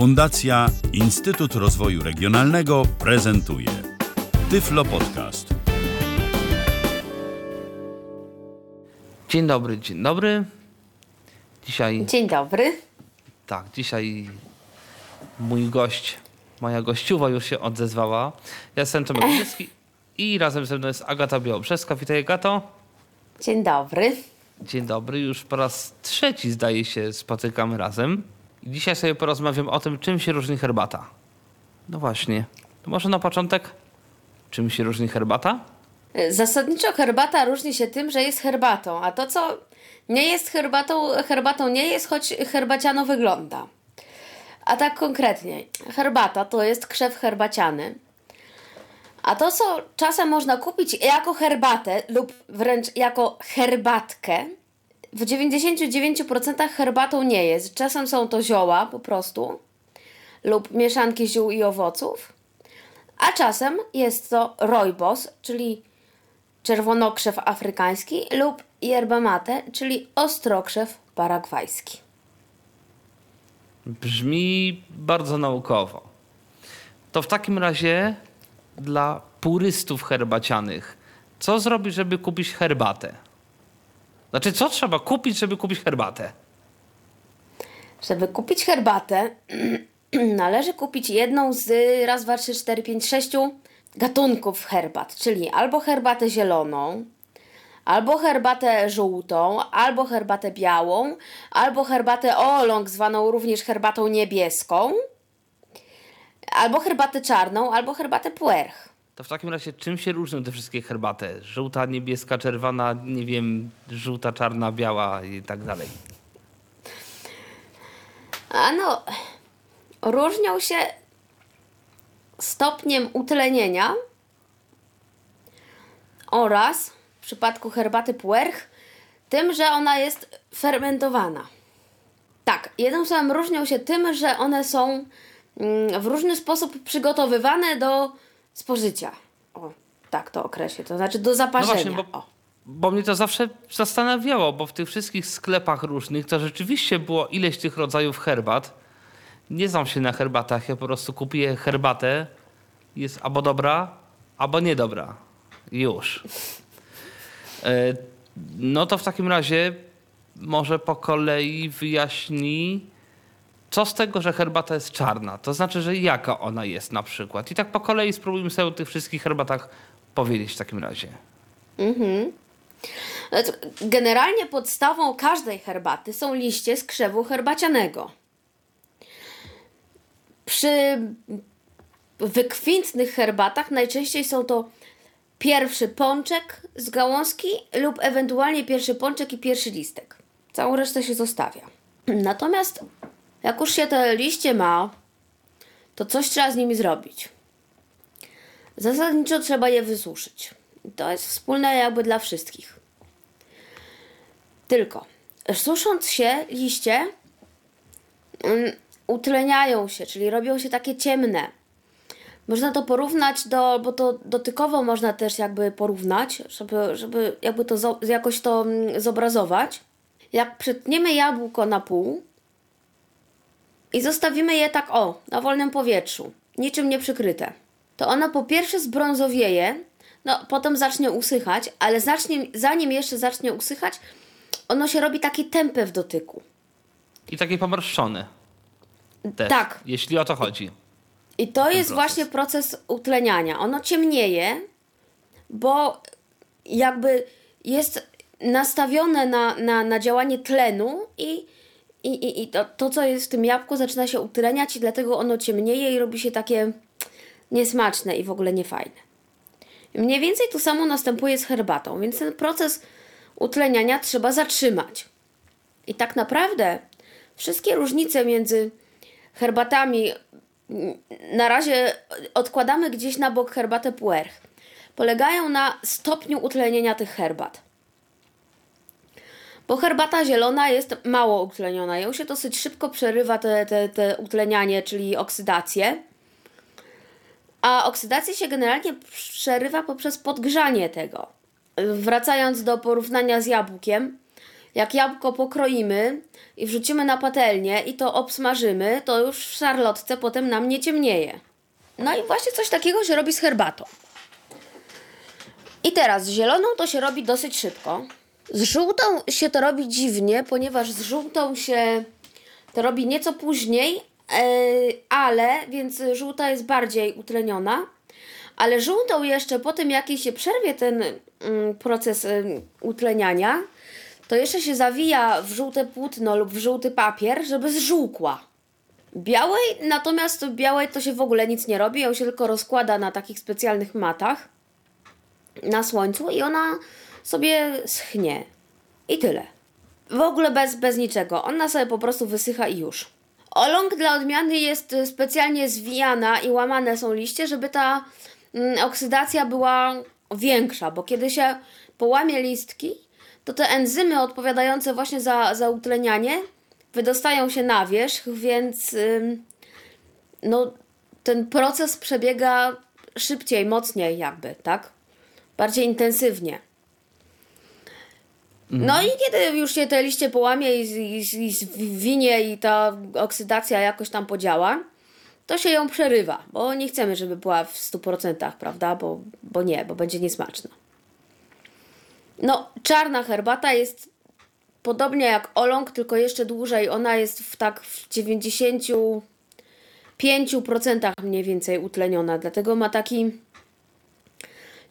Fundacja Instytut Rozwoju Regionalnego prezentuje Tyflo Podcast. Dzień dobry, dzień dobry. Dzisiaj, Dzień dobry. tak, dzisiaj mój gość, moja gościuwa już się odezwała. Ja jestem Tomek Górski i razem ze mną jest Agata Białobrzeska. Witaj Agato. Dzień dobry. Dzień dobry, już po raz trzeci zdaje się spotykamy razem. I dzisiaj sobie porozmawiam o tym, czym się różni herbata. No właśnie, to może na początek, czym się różni herbata? Zasadniczo herbata różni się tym, że jest herbatą, a to co nie jest herbatą, herbatą nie jest, choć herbaciano wygląda. A tak konkretnie, herbata to jest krzew herbaciany. A to, co czasem można kupić jako herbatę lub wręcz jako herbatkę, w 99% herbatą nie jest. Czasem są to zioła po prostu lub mieszanki ziół i owoców. A czasem jest to rooibos, czyli czerwonokrzew afrykański lub yerba mate, czyli ostrokrzew paragwajski. Brzmi bardzo naukowo. To w takim razie dla purystów herbacianych, co zrobić, żeby kupić herbatę? Znaczy, co trzeba kupić, żeby kupić herbatę? Żeby kupić herbatę, należy kupić jedną z raz, dwa, trzy, cztery, pięć, sześciu gatunków herbat, czyli albo herbatę zieloną, albo herbatę żółtą, albo herbatę białą, albo herbatę oolong, zwaną również herbatą niebieską, albo herbatę czarną, albo herbatę puerch. To w takim razie czym się różnią te wszystkie herbaty? Żółta, niebieska, czerwona, nie wiem, żółta, czarna, biała i tak dalej. A no, różnią się stopniem utlenienia oraz w przypadku herbaty puerch tym, że ona jest fermentowana. Tak, jednym słowem różnią się tym, że one są mm, w różny sposób przygotowywane do spożycia. O, tak to określę, to znaczy do No zaparzenia. właśnie, bo, bo mnie to zawsze zastanawiało, bo w tych wszystkich sklepach różnych to rzeczywiście było ileś tych rodzajów herbat. Nie znam się na herbatach, ja po prostu kupuję herbatę, jest albo dobra, albo niedobra. Już. E, No to w takim razie może po kolei wyjaśni, co z tego, że herbata jest czarna? To znaczy, że jaka ona jest na przykład? I tak po kolei spróbujmy sobie o tych wszystkich herbatach powiedzieć w takim razie. Znaczy, Generalnie podstawą każdej herbaty są liście z krzewu herbacianego. Przy wykwintnych herbatach najczęściej są to pierwszy pączek z gałązki lub ewentualnie pierwszy pączek i pierwszy listek. Całą resztę się zostawia. Natomiast jak już się te liście ma, to coś trzeba z nimi zrobić. Zasadniczo trzeba je wysuszyć. To jest wspólne jakby dla wszystkich. Tylko susząc się liście mm, utleniają się, czyli robią się takie ciemne. Można to porównać do, bo to dotykowo można też jakby porównać, żeby, żeby jakby to jakoś to mm, zobrazować. Jak przetniemy jabłko na pół i zostawimy je tak o, na wolnym powietrzu, niczym nie przykryte, to ono po pierwsze zbrązowieje, no potem zacznie usychać, ale zacznie, zanim jeszcze zacznie usychać, ono się robi takie tępe w dotyku. I takie pomarszczone. Też, Tak. Jeśli o to chodzi. I to jest proces. właśnie proces utleniania. Ono ciemnieje, bo jakby jest nastawione na, na, na działanie tlenu i, i, i, i to, to, co jest w tym jabłku, zaczyna się utleniać i dlatego ono ciemnieje i robi się takie niesmaczne i w ogóle niefajne. Mniej więcej to samo następuje z herbatą, więc ten proces utleniania trzeba zatrzymać. I tak naprawdę wszystkie różnice między herbatami na razie odkładamy gdzieś na bok herbatę puerch. Polegają na stopniu utlenienia tych herbat. Bo herbata zielona jest mało utleniona. Ją się dosyć szybko przerywa te, te, te utlenianie, czyli oksydację. A oksydację się generalnie przerywa poprzez podgrzanie tego. Wracając do porównania z jabłkiem, jak jabłko pokroimy i wrzucimy na patelnię i to obsmażymy, to już w szarlotce potem nam nie ciemnieje. No i właśnie coś takiego się robi z herbatą. I teraz zieloną to się robi dosyć szybko. Z żółtą się to robi dziwnie, ponieważ z żółtą się to robi nieco później, yy, ale więc żółta jest bardziej utleniona. Ale żółtą jeszcze po tym, jak się przerwie ten yy, proces utleniania, to jeszcze się zawija w żółte płótno lub w żółty papier, żeby zżółkła. Białej, natomiast białej to się w ogóle nic nie robi, ją się tylko rozkłada na takich specjalnych matach na słońcu i ona sobie schnie. I tyle. W ogóle bez, bez niczego. Ona sobie po prostu wysycha i już. Oląg dla odmiany jest specjalnie zwijana i łamane są liście, żeby ta mm, oksydacja była większa, bo kiedy się połamie listki, to te enzymy odpowiadające właśnie za, za utlenianie wydostają się na wierzch, więc ym, no, ten proces przebiega szybciej, mocniej jakby, tak? Bardziej intensywnie. No i kiedy już się te liście połamie i, i, i zwinie i ta oksydacja jakoś tam podziała, to się ją przerywa, bo nie chcemy, żeby była w 100%, prawda? Bo, bo nie, bo będzie niesmaczna. No, czarna herbata jest podobnie jak oląg, tylko jeszcze dłużej. Ona jest w tak w 95% mniej więcej utleniona, dlatego ma taki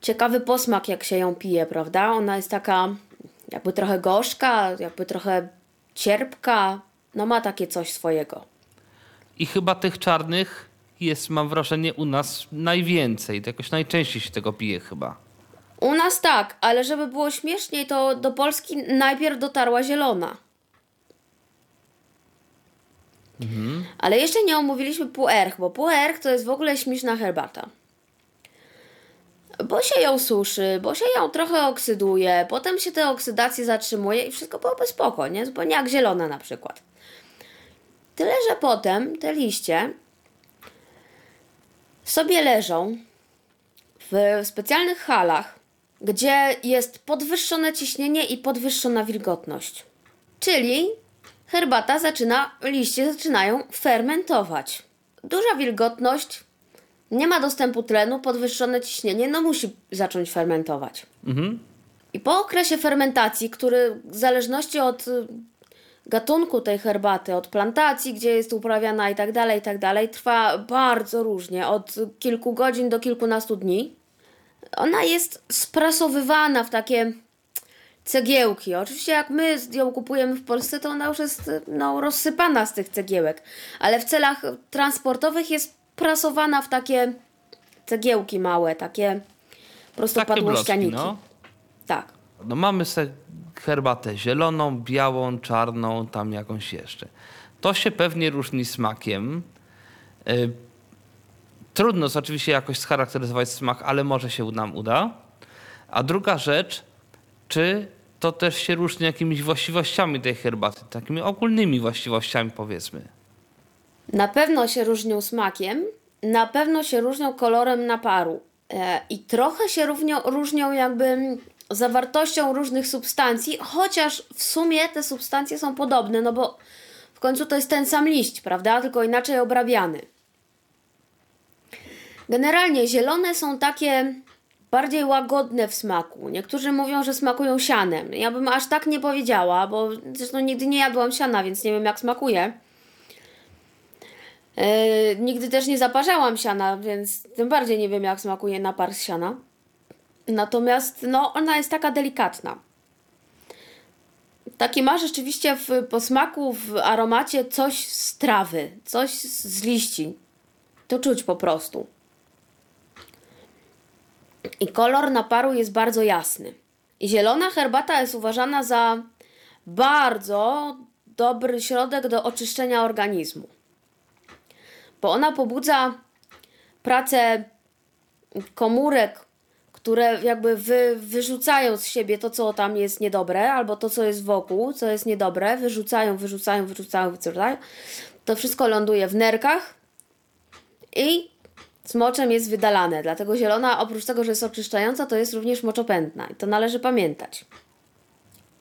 ciekawy posmak, jak się ją pije, prawda? Ona jest taka jakby trochę gorzka, jakby trochę cierpka. No ma takie coś swojego. I chyba tych czarnych jest, mam wrażenie, u nas najwięcej. To jakoś najczęściej się tego pije chyba. U nas tak, ale żeby było śmieszniej, to do Polski najpierw dotarła zielona. Mhm. Ale jeszcze nie omówiliśmy puerch, bo puerch to jest w ogóle śmieszna herbata. Bo się ją suszy, bo się ją trochę oksyduje, potem się te oksydacje zatrzymuje i wszystko byłoby spoko, nie? Zupełnie jak zielona na przykład. Tyle, że potem te liście sobie leżą w specjalnych halach, gdzie jest podwyższone ciśnienie i podwyższona wilgotność. Czyli herbata zaczyna, liście zaczynają fermentować. Duża wilgotność, nie ma dostępu tlenu, podwyższone ciśnienie, no musi zacząć fermentować. Mhm. I po okresie fermentacji, który w zależności od y, gatunku tej herbaty, od plantacji, gdzie jest uprawiana i tak dalej, i tak dalej, trwa bardzo różnie, od kilku godzin do kilkunastu dni. Ona jest sprasowywana w takie cegiełki. Oczywiście jak my ją kupujemy w Polsce, to ona już jest no, rozsypana z tych cegiełek, ale w celach transportowych jest prasowana w takie cegiełki małe, takie prostopadłościaniki. no. Tak. No mamy sobie herbatę zieloną, białą, czarną, tam jakąś jeszcze. To się pewnie różni smakiem. Y, Trudno jest oczywiście jakoś scharakteryzować smak, ale może się nam uda. A druga rzecz, czy to też się różni jakimiś właściwościami tej herbaty, takimi ogólnymi właściwościami powiedzmy. Na pewno się różnią smakiem, na pewno się różnią kolorem naparu e, i trochę się różnią, różnią jakby zawartością różnych substancji, chociaż w sumie te substancje są podobne, no bo w końcu to jest ten sam liść, prawda? Tylko inaczej obrabiany. Generalnie zielone są takie bardziej łagodne w smaku. Niektórzy mówią, że smakują sianem. Ja bym aż tak nie powiedziała, bo zresztą nigdy nie jadłam siana, więc nie wiem jak smakuje. Yy, nigdy też nie zaparzałam siana, więc tym bardziej nie wiem jak smakuje napar z siana. Natomiast no, ona jest taka delikatna. Taki ma rzeczywiście w posmaku, w aromacie coś z trawy, coś z liści. To czuć po prostu. I kolor naparu jest bardzo jasny. Zielona herbata jest uważana za bardzo dobry środek do oczyszczenia organizmu. Bo ona pobudza pracę komórek, które jakby wy, wyrzucają z siebie to, co tam jest niedobre, albo to, co jest wokół, co jest niedobre, wyrzucają, wyrzucają, wyrzucają, wyrzucają. To wszystko ląduje w nerkach i z moczem jest wydalane. Dlatego zielona, oprócz tego, że jest oczyszczająca, to jest również moczopędna. I to należy pamiętać.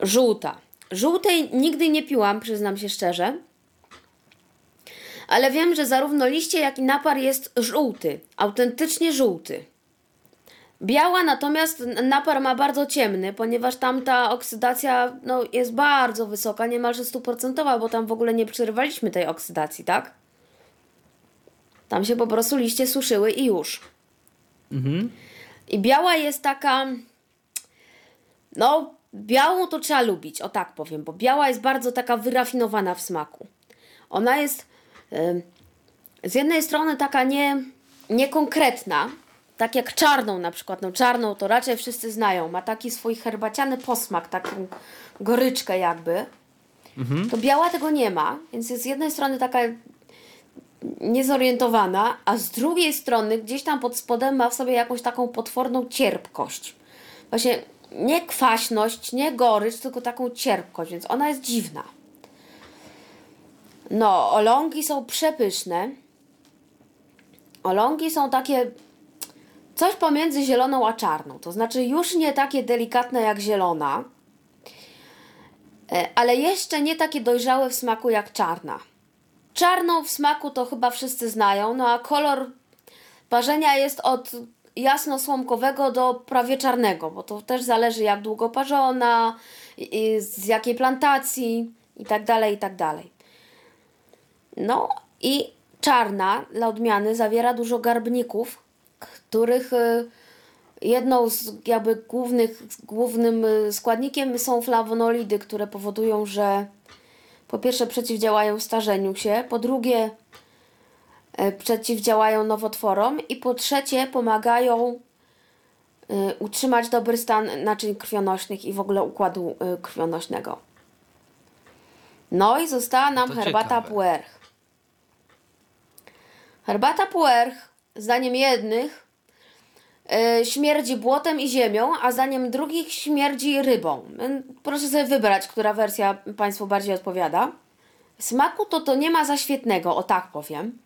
Żółta. Żółtej nigdy nie piłam, przyznam się szczerze. Ale wiem, że zarówno liście, jak i napar jest żółty, autentycznie żółty. Biała natomiast napar ma bardzo ciemny, ponieważ tam ta oksydacja no, jest bardzo wysoka, niemalże stuprocentowa, bo tam w ogóle nie przerywaliśmy tej oksydacji, tak? Tam się po prostu liście suszyły i już. Mhm. I biała jest taka. No, białą to trzeba lubić, o tak powiem, bo biała jest bardzo taka wyrafinowana w smaku. Ona jest z jednej strony taka nie, niekonkretna, tak jak czarną na przykład. No, czarną to raczej wszyscy znają. Ma taki swój herbaciany posmak, taką goryczkę jakby. To biała tego nie ma, więc jest z jednej strony taka niezorientowana, a z drugiej strony gdzieś tam pod spodem ma w sobie jakąś taką potworną cierpkość. Właśnie nie kwaśność, nie gorycz, tylko taką cierpkość, więc ona jest dziwna. No, olągi są przepyszne. Olągi są takie coś pomiędzy zieloną a czarną. To znaczy już nie takie delikatne jak zielona, e, ale jeszcze nie takie dojrzałe w smaku jak czarna. Czarną w smaku to chyba wszyscy znają, no a kolor parzenia jest od jasno-słomkowego do prawie czarnego, bo to też zależy jak długo parzona, z jakiej plantacji i tak dalej, i tak dalej. No i czarna dla odmiany zawiera dużo garbników, których y, jedną z jakby głównych, głównym y, składnikiem są flawonolidy, które powodują, że po pierwsze przeciwdziałają starzeniu się, po drugie e, przeciwdziałają nowotworom i po trzecie pomagają y, utrzymać dobry stan naczyń krwionośnych i w ogóle układu y, krwionośnego. No i została nam To herbata ciekawe. Herbata puerch, zdaniem jednych, y, śmierdzi błotem i ziemią, a zdaniem drugich śmierdzi rybą. Y, Proszę sobie wybrać, która wersja Państwu bardziej odpowiada. Smaku to to nie ma za świetnego, o tak powiem.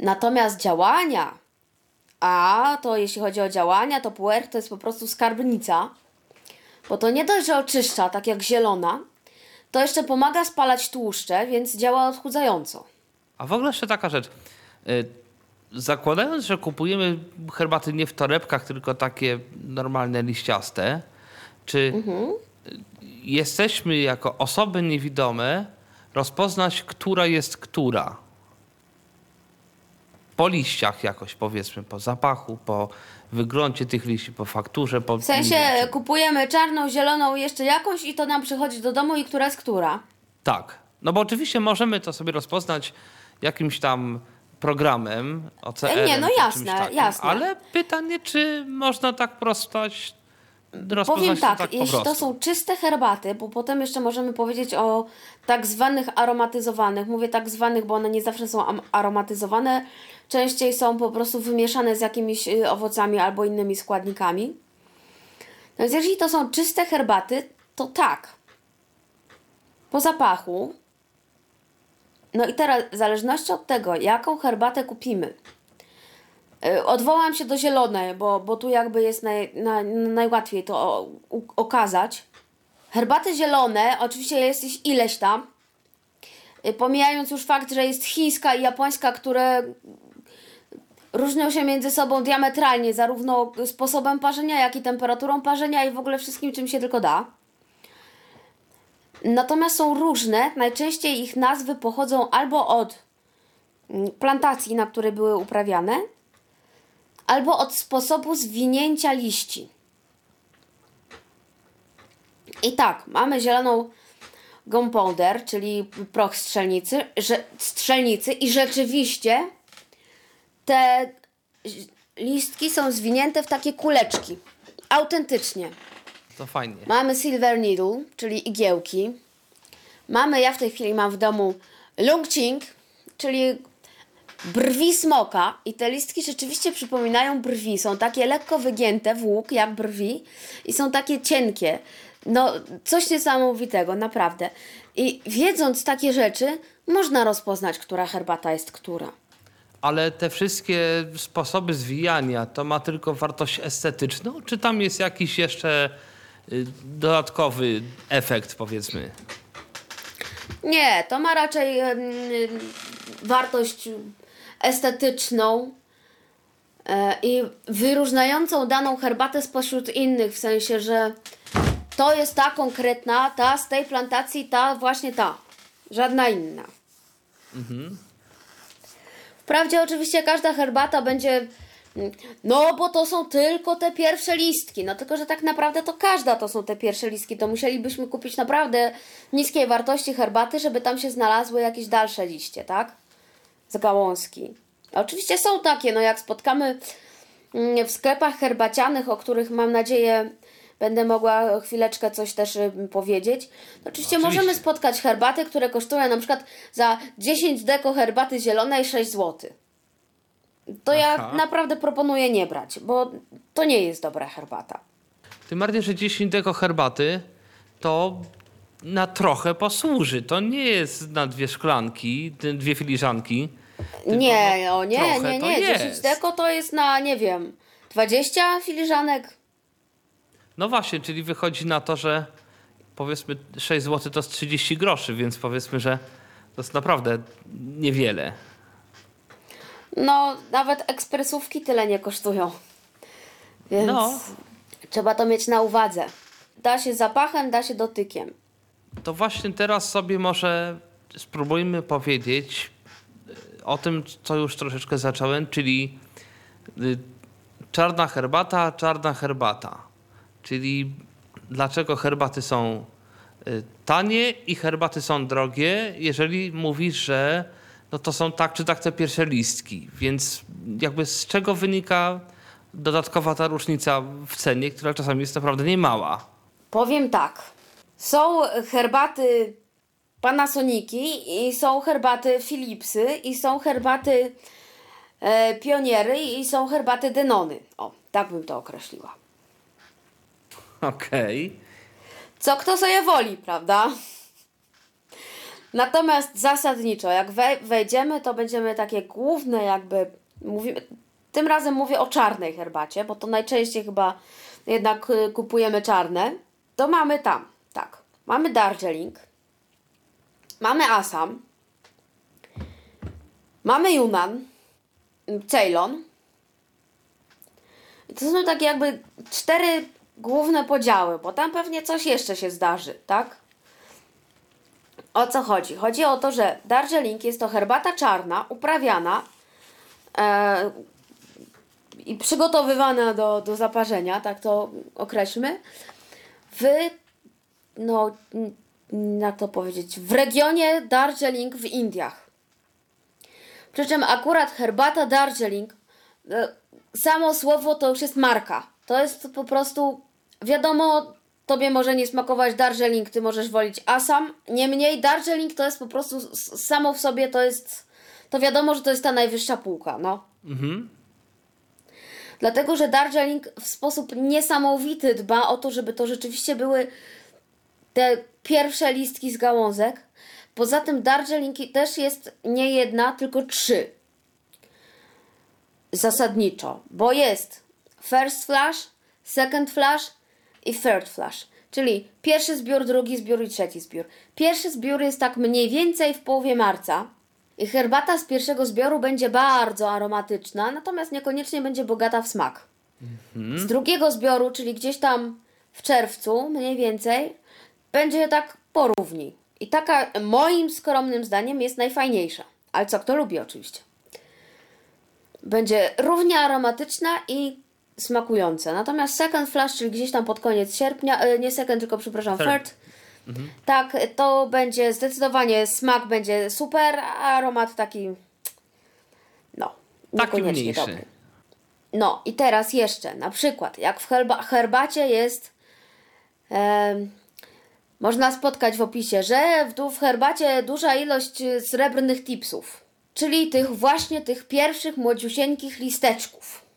Natomiast działania, a to jeśli chodzi o działania, to puer to jest po prostu skarbnica, bo to nie dość, że oczyszcza, tak jak zielona, to jeszcze pomaga spalać tłuszcze, więc działa odchudzająco. A w ogóle jeszcze taka rzecz. Y, Zakładając, że kupujemy herbaty nie w torebkach, tylko takie normalne liściaste, czy Mhm. y, jesteśmy jako osoby niewidome rozpoznać, która jest która? Po liściach jakoś powiedzmy, po zapachu, po wyglądzie tych liści, po fakturze, po W sensie czy- kupujemy czarną, zieloną, jeszcze jakąś i to nam przychodzi do domu i która jest która. Tak. No bo oczywiście możemy to sobie rozpoznać jakimś tam programem, OCR. Nie, no jasne, takim, jasne. Ale pytanie, czy można tak prostać, Powiem tak, tak jeśli to są czyste herbaty, bo potem jeszcze możemy powiedzieć o tak zwanych aromatyzowanych. Mówię tak zwanych, bo one nie zawsze są aromatyzowane. Częściej są po prostu wymieszane z jakimiś y, owocami albo innymi składnikami. No więc jeżeli to są czyste herbaty, to tak. Po zapachu. No i teraz w zależności od tego, jaką herbatę kupimy, Y, Odwołam się do zielonej, bo, bo tu jakby jest naj, na, najłatwiej to okazać. Herbaty zielone, oczywiście jest ich ileś tam. Y, Pomijając już fakt, że jest chińska i japońska, które różnią się między sobą diametralnie, zarówno sposobem parzenia, jak i temperaturą parzenia i w ogóle wszystkim, czym się tylko da. Natomiast są różne, najczęściej ich nazwy pochodzą albo od mm, plantacji, na której były uprawiane, albo od sposobu zwinięcia liści. I tak, mamy zieloną gunpowder, czyli proch strzelnicy, że, strzelnicy i rzeczywiście te listki są zwinięte w takie kuleczki. Autentycznie. To fajnie. Mamy silver needle, czyli igiełki. Mamy, ja w tej chwili mam w domu lungching, czyli brwi smoka. I te listki rzeczywiście przypominają brwi. Są takie lekko wygięte w łuk, jak brwi. I są takie cienkie. No, coś niesamowitego, naprawdę. I wiedząc takie rzeczy, można rozpoznać, która herbata jest która. Ale te wszystkie sposoby zwijania, to ma tylko wartość estetyczną? Czy tam jest jakiś jeszcze dodatkowy efekt, powiedzmy. Nie, to ma raczej wartość estetyczną e, i wyróżniającą daną herbatę spośród innych, w sensie, że to jest ta konkretna, ta z tej plantacji, ta właśnie ta, żadna inna. Wprawdzie oczywiście każda herbata będzie, no bo to są tylko te pierwsze listki, no tylko, że tak naprawdę to każda to są te pierwsze listki, to musielibyśmy kupić naprawdę niskiej wartości herbaty, żeby tam się znalazły jakieś dalsze liście, tak? Z gałązki. Oczywiście są takie, no jak spotkamy mm, w sklepach herbacianych, o których mam nadzieję będę mogła chwileczkę coś też y, powiedzieć. Oczywiście, Oczywiście. możemy spotkać herbaty, które kosztują na przykład za 10 deko herbaty zielonej 6 zł. To ja Aha. naprawdę proponuję nie brać, bo to nie jest dobra herbata. Tym bardziej, że 10 deko herbaty to na trochę posłuży. To nie jest na dwie szklanki, dwie filiżanki. Nie, o nie, trochę nie, to nie. 10 jest. deko to jest na, nie wiem, 20 filiżanek. No właśnie, czyli wychodzi na to, że powiedzmy 6 zł to jest 30 groszy, więc powiedzmy, że to jest naprawdę niewiele. No, nawet ekspresówki tyle nie kosztują. Więc No. trzeba to mieć na uwadze. Da się zapachem, da się dotykiem. To właśnie teraz sobie może spróbujmy powiedzieć y, o tym, co już troszeczkę zacząłem, czyli y, czarna herbata, czarna herbata. Czyli dlaczego herbaty są y, tanie i herbaty są drogie, jeżeli mówisz, że no to są tak czy tak te pierwsze listki. Więc jakby z czego wynika dodatkowa ta różnica w cenie, która czasami jest naprawdę niemała. Powiem tak. Są herbaty Panasoniki i są herbaty Philipsy i są herbaty e, Pioniery i są herbaty Denony. O, tak bym to określiła. Okej. Co kto sobie woli, prawda? Natomiast zasadniczo, jak we, wejdziemy, to będziemy takie główne jakby, mówimy, tym razem mówię o czarnej herbacie, bo to najczęściej chyba jednak y, kupujemy czarne. To mamy tam, tak, mamy Darjeeling, mamy Assam, mamy Yunnan, Ceylon. To są takie jakby cztery główne podziały, bo tam pewnie coś jeszcze się zdarzy, tak? O co chodzi? Chodzi o to, że Darjeeling jest to herbata czarna, uprawiana e, i przygotowywana do, do zaparzenia, tak to określmy, w, no, jak to powiedzieć, w regionie Darjeeling w Indiach. Przy czym akurat herbata Darjeeling, e, samo słowo to już jest marka. To jest po prostu, wiadomo, tobie może nie smakować Darjeeling, ty możesz wolić Assam. Niemniej Darjeeling to jest po prostu, samo w sobie to jest, to wiadomo, że to jest ta najwyższa półka, no. Dlatego, że Darjeeling w sposób niesamowity dba o to, żeby to rzeczywiście były te pierwsze listki z gałązek. Poza tym Darjeeling też jest nie jedna, tylko trzy. Zasadniczo, bo jest first flash, second flash i third flash. Czyli pierwszy zbiór, drugi zbiór i trzeci zbiór. Pierwszy zbiór jest tak mniej więcej w połowie marca. I herbata z pierwszego zbioru będzie bardzo aromatyczna, natomiast niekoniecznie będzie bogata w smak. Z drugiego zbioru, czyli gdzieś tam w czerwcu, mniej więcej, będzie tak porówni. I taka, moim skromnym zdaniem, jest najfajniejsza. Ale co kto lubi, oczywiście. Będzie równie aromatyczna i smakująca. Natomiast second flash, czyli gdzieś tam pod koniec sierpnia, e, nie second, tylko przepraszam, Third. third, tak, to będzie zdecydowanie smak będzie super, a aromat taki no, Taki mniejszy. dobry. No i teraz jeszcze, na przykład, jak w herba- herbacie jest em, można spotkać w opisie, że w, w herbacie duża ilość srebrnych tipsów, czyli tych właśnie tych pierwszych młodziusieńkich listeczków.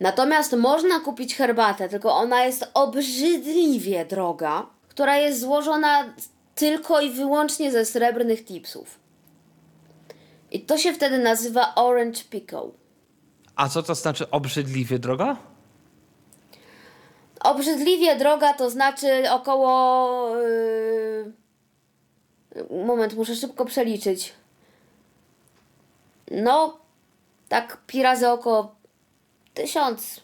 Natomiast można kupić herbatę, tylko ona jest obrzydliwie droga, która jest złożona tylko i wyłącznie ze srebrnych tipsów. I to się wtedy nazywa orange pickle. A co to znaczy obrzydliwie droga? Obrzydliwie droga to znaczy około. Yy... Moment, muszę szybko przeliczyć. No, tak pi razy około 1000,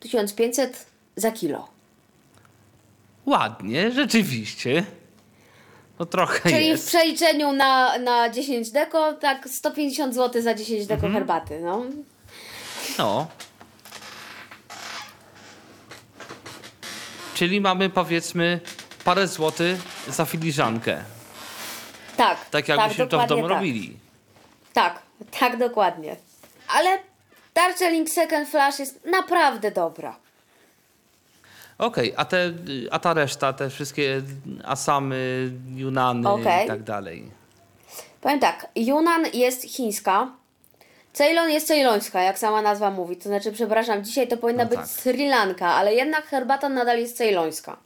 1500 za kilo. Ładnie, rzeczywiście. No trochę Czyli jest. w przeliczeniu na, na 10 deko, tak 150 zł za 10 deko herbaty, no. No. Czyli mamy powiedzmy parę złotych za filiżankę. Tak, Tak jakbyśmy to w domu tak. robili. Tak, tak dokładnie. Ale Darjeeling Second Flash jest naprawdę dobra. Okej, a, te, a ta reszta, te wszystkie Asamy, Yunany Okej. i tak dalej. Powiem tak, Yunnan jest chińska, Ceylon jest cejlońska, jak sama nazwa mówi. To znaczy, przepraszam, dzisiaj to powinna No być tak. Sri Lanka, ale jednak herbata nadal jest cejlońska.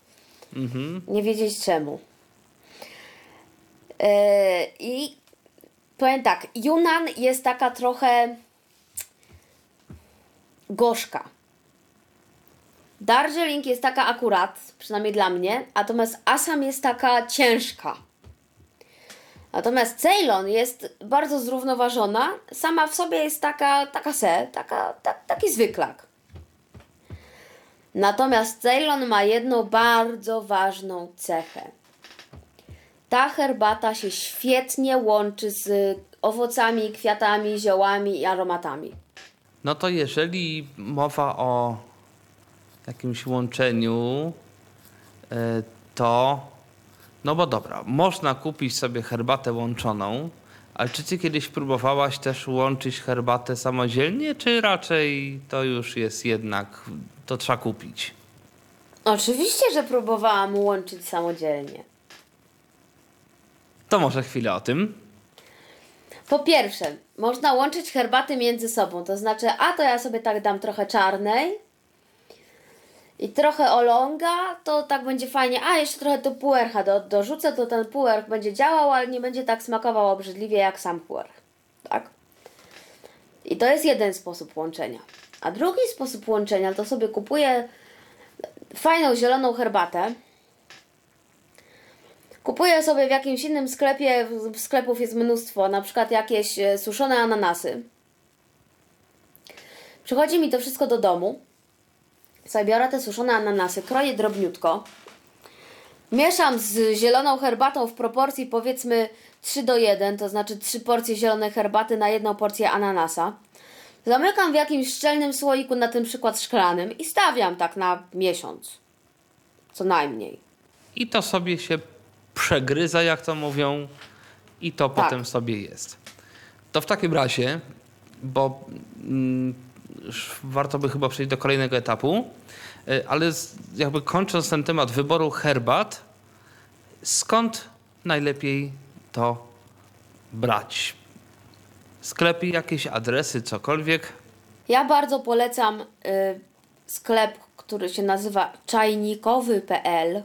Mhm. Nie wiedzieć czemu. Yy, I powiem tak, Yunnan jest taka trochę gorzka. Darjeeling jest taka akurat, przynajmniej dla mnie, natomiast Assam jest taka ciężka. Natomiast Ceylon jest bardzo zrównoważona, sama w sobie jest taka, taka se, taka, tak, taki zwyklak. Natomiast Ceylon ma jedną bardzo ważną cechę. Ta herbata się świetnie łączy z owocami, kwiatami, ziołami i aromatami. No to jeżeli mowa o jakimś łączeniu, e, to no bo dobra, można kupić sobie herbatę łączoną, ale czy ty kiedyś próbowałaś też łączyć herbatę samodzielnie, czy raczej to już jest jednak, to trzeba kupić? Oczywiście, że próbowałam łączyć samodzielnie. To może chwilę o tym. Po pierwsze, można łączyć herbaty między sobą, to znaczy, a to ja sobie tak dam trochę czarnej i trochę olonga, to tak będzie fajnie, a jeszcze trochę tu puercha do, dorzucę, to ten puerch będzie działał, ale nie będzie tak smakował obrzydliwie jak sam puerch. Tak? I to jest jeden sposób łączenia. A drugi sposób łączenia to sobie kupuję fajną zieloną herbatę. Kupuję sobie w jakimś innym sklepie, sklepów jest mnóstwo, na przykład jakieś e, suszone ananasy. Przychodzi mi to wszystko do domu. Sobie biorę te suszone ananasy, kroję drobniutko. Mieszam z zieloną herbatą w proporcji powiedzmy 3 do 1, to znaczy 3 porcje zielonej herbaty na jedną porcję ananasa. Zamykam w jakimś szczelnym słoiku, na ten przykład szklanym i stawiam tak na miesiąc. Co najmniej. I to sobie się przegryza, jak to mówią, i to Tak. potem sobie jest. To w takim razie, bo mm, warto by chyba przejść do kolejnego etapu, y, ale jakby kończąc ten temat wyboru herbat, skąd najlepiej to brać? Sklepy, jakieś adresy, cokolwiek. Ja bardzo polecam y, sklep, który się nazywa czajnikowy.pl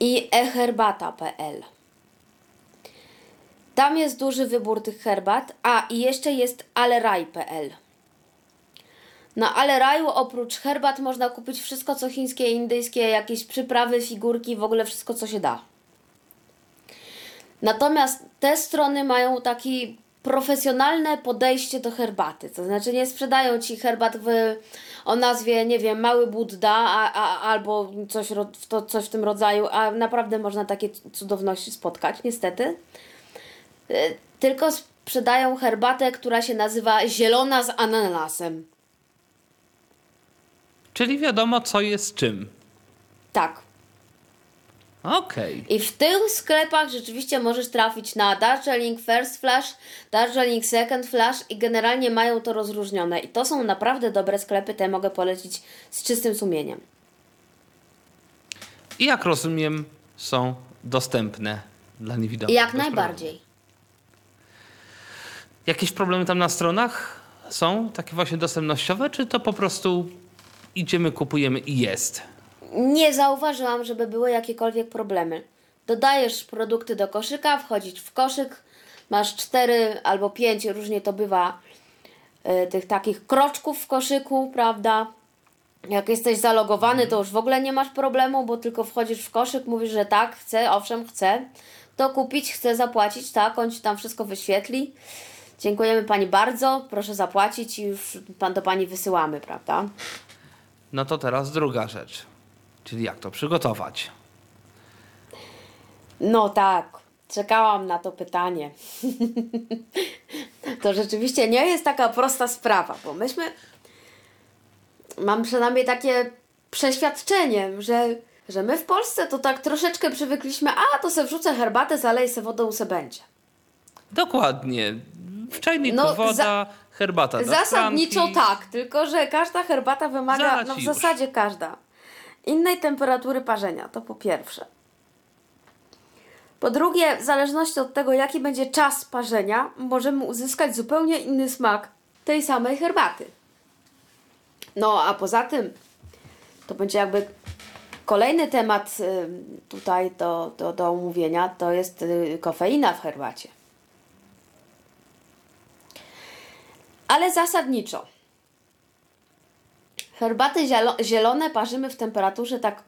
i eherbata.pl. Tam jest duży wybór tych herbat, a i jeszcze jest aleraj.pl. Na Aleraju oprócz herbat można kupić wszystko co chińskie, indyjskie, jakieś przyprawy, figurki, w ogóle wszystko co się da. Natomiast te strony mają takie profesjonalne podejście do herbaty. To znaczy nie sprzedają ci herbat w, o nazwie, nie wiem, Mały Budda a, a, albo coś, to, coś w tym rodzaju, a naprawdę można takie cudowności spotkać, niestety. Y, Tylko sprzedają herbatę, która się nazywa zielona z ananasem. Czyli wiadomo, co jest czym. Tak. Okej. I w tych sklepach rzeczywiście możesz trafić na Darjeeling First Flash, Darjeeling Second Flash i generalnie mają to rozróżnione. I to są naprawdę dobre sklepy, te mogę polecić z czystym sumieniem. I jak rozumiem, są dostępne dla niewidomych. Jak bez problemu. najbardziej. Jakieś problemy tam na stronach są? Takie właśnie dostępnościowe? Czy to po prostu idziemy, kupujemy i jest? Nie zauważyłam, żeby były jakiekolwiek problemy. Dodajesz produkty do koszyka, wchodzisz w koszyk, masz cztery albo pięć, różnie to bywa, y, tych takich kroczków w koszyku, prawda? Jak jesteś zalogowany, to już w ogóle nie masz problemu, bo tylko wchodzisz w koszyk, mówisz, że tak, chcę, owszem, chcę to kupić, chcę zapłacić, tak, on ci tam wszystko wyświetli. Dziękujemy pani bardzo, proszę zapłacić i już pan do pani wysyłamy, prawda? No to teraz druga rzecz. Czyli jak to przygotować? No tak, czekałam na to pytanie. to rzeczywiście nie jest taka prosta sprawa, bo myśmy. Mam przynajmniej takie przeświadczenie, że, że my w Polsce to tak troszeczkę przywykliśmy, a to se wrzucę herbatę, zaleję se wodą, se będzie. Dokładnie. W czajniku No, woda, za- herbata Zasadniczo tak, tylko że każda herbata wymaga, Zalać no w już. zasadzie każda, innej temperatury parzenia, to po pierwsze. Po drugie, w zależności od tego, jaki będzie czas parzenia, możemy uzyskać zupełnie inny smak tej samej herbaty. No, a poza tym, to będzie jakby kolejny temat tutaj do, do, do omówienia, to jest y, kofeina w herbacie. Ale zasadniczo. Herbaty zielo- zielone parzymy w temperaturze tak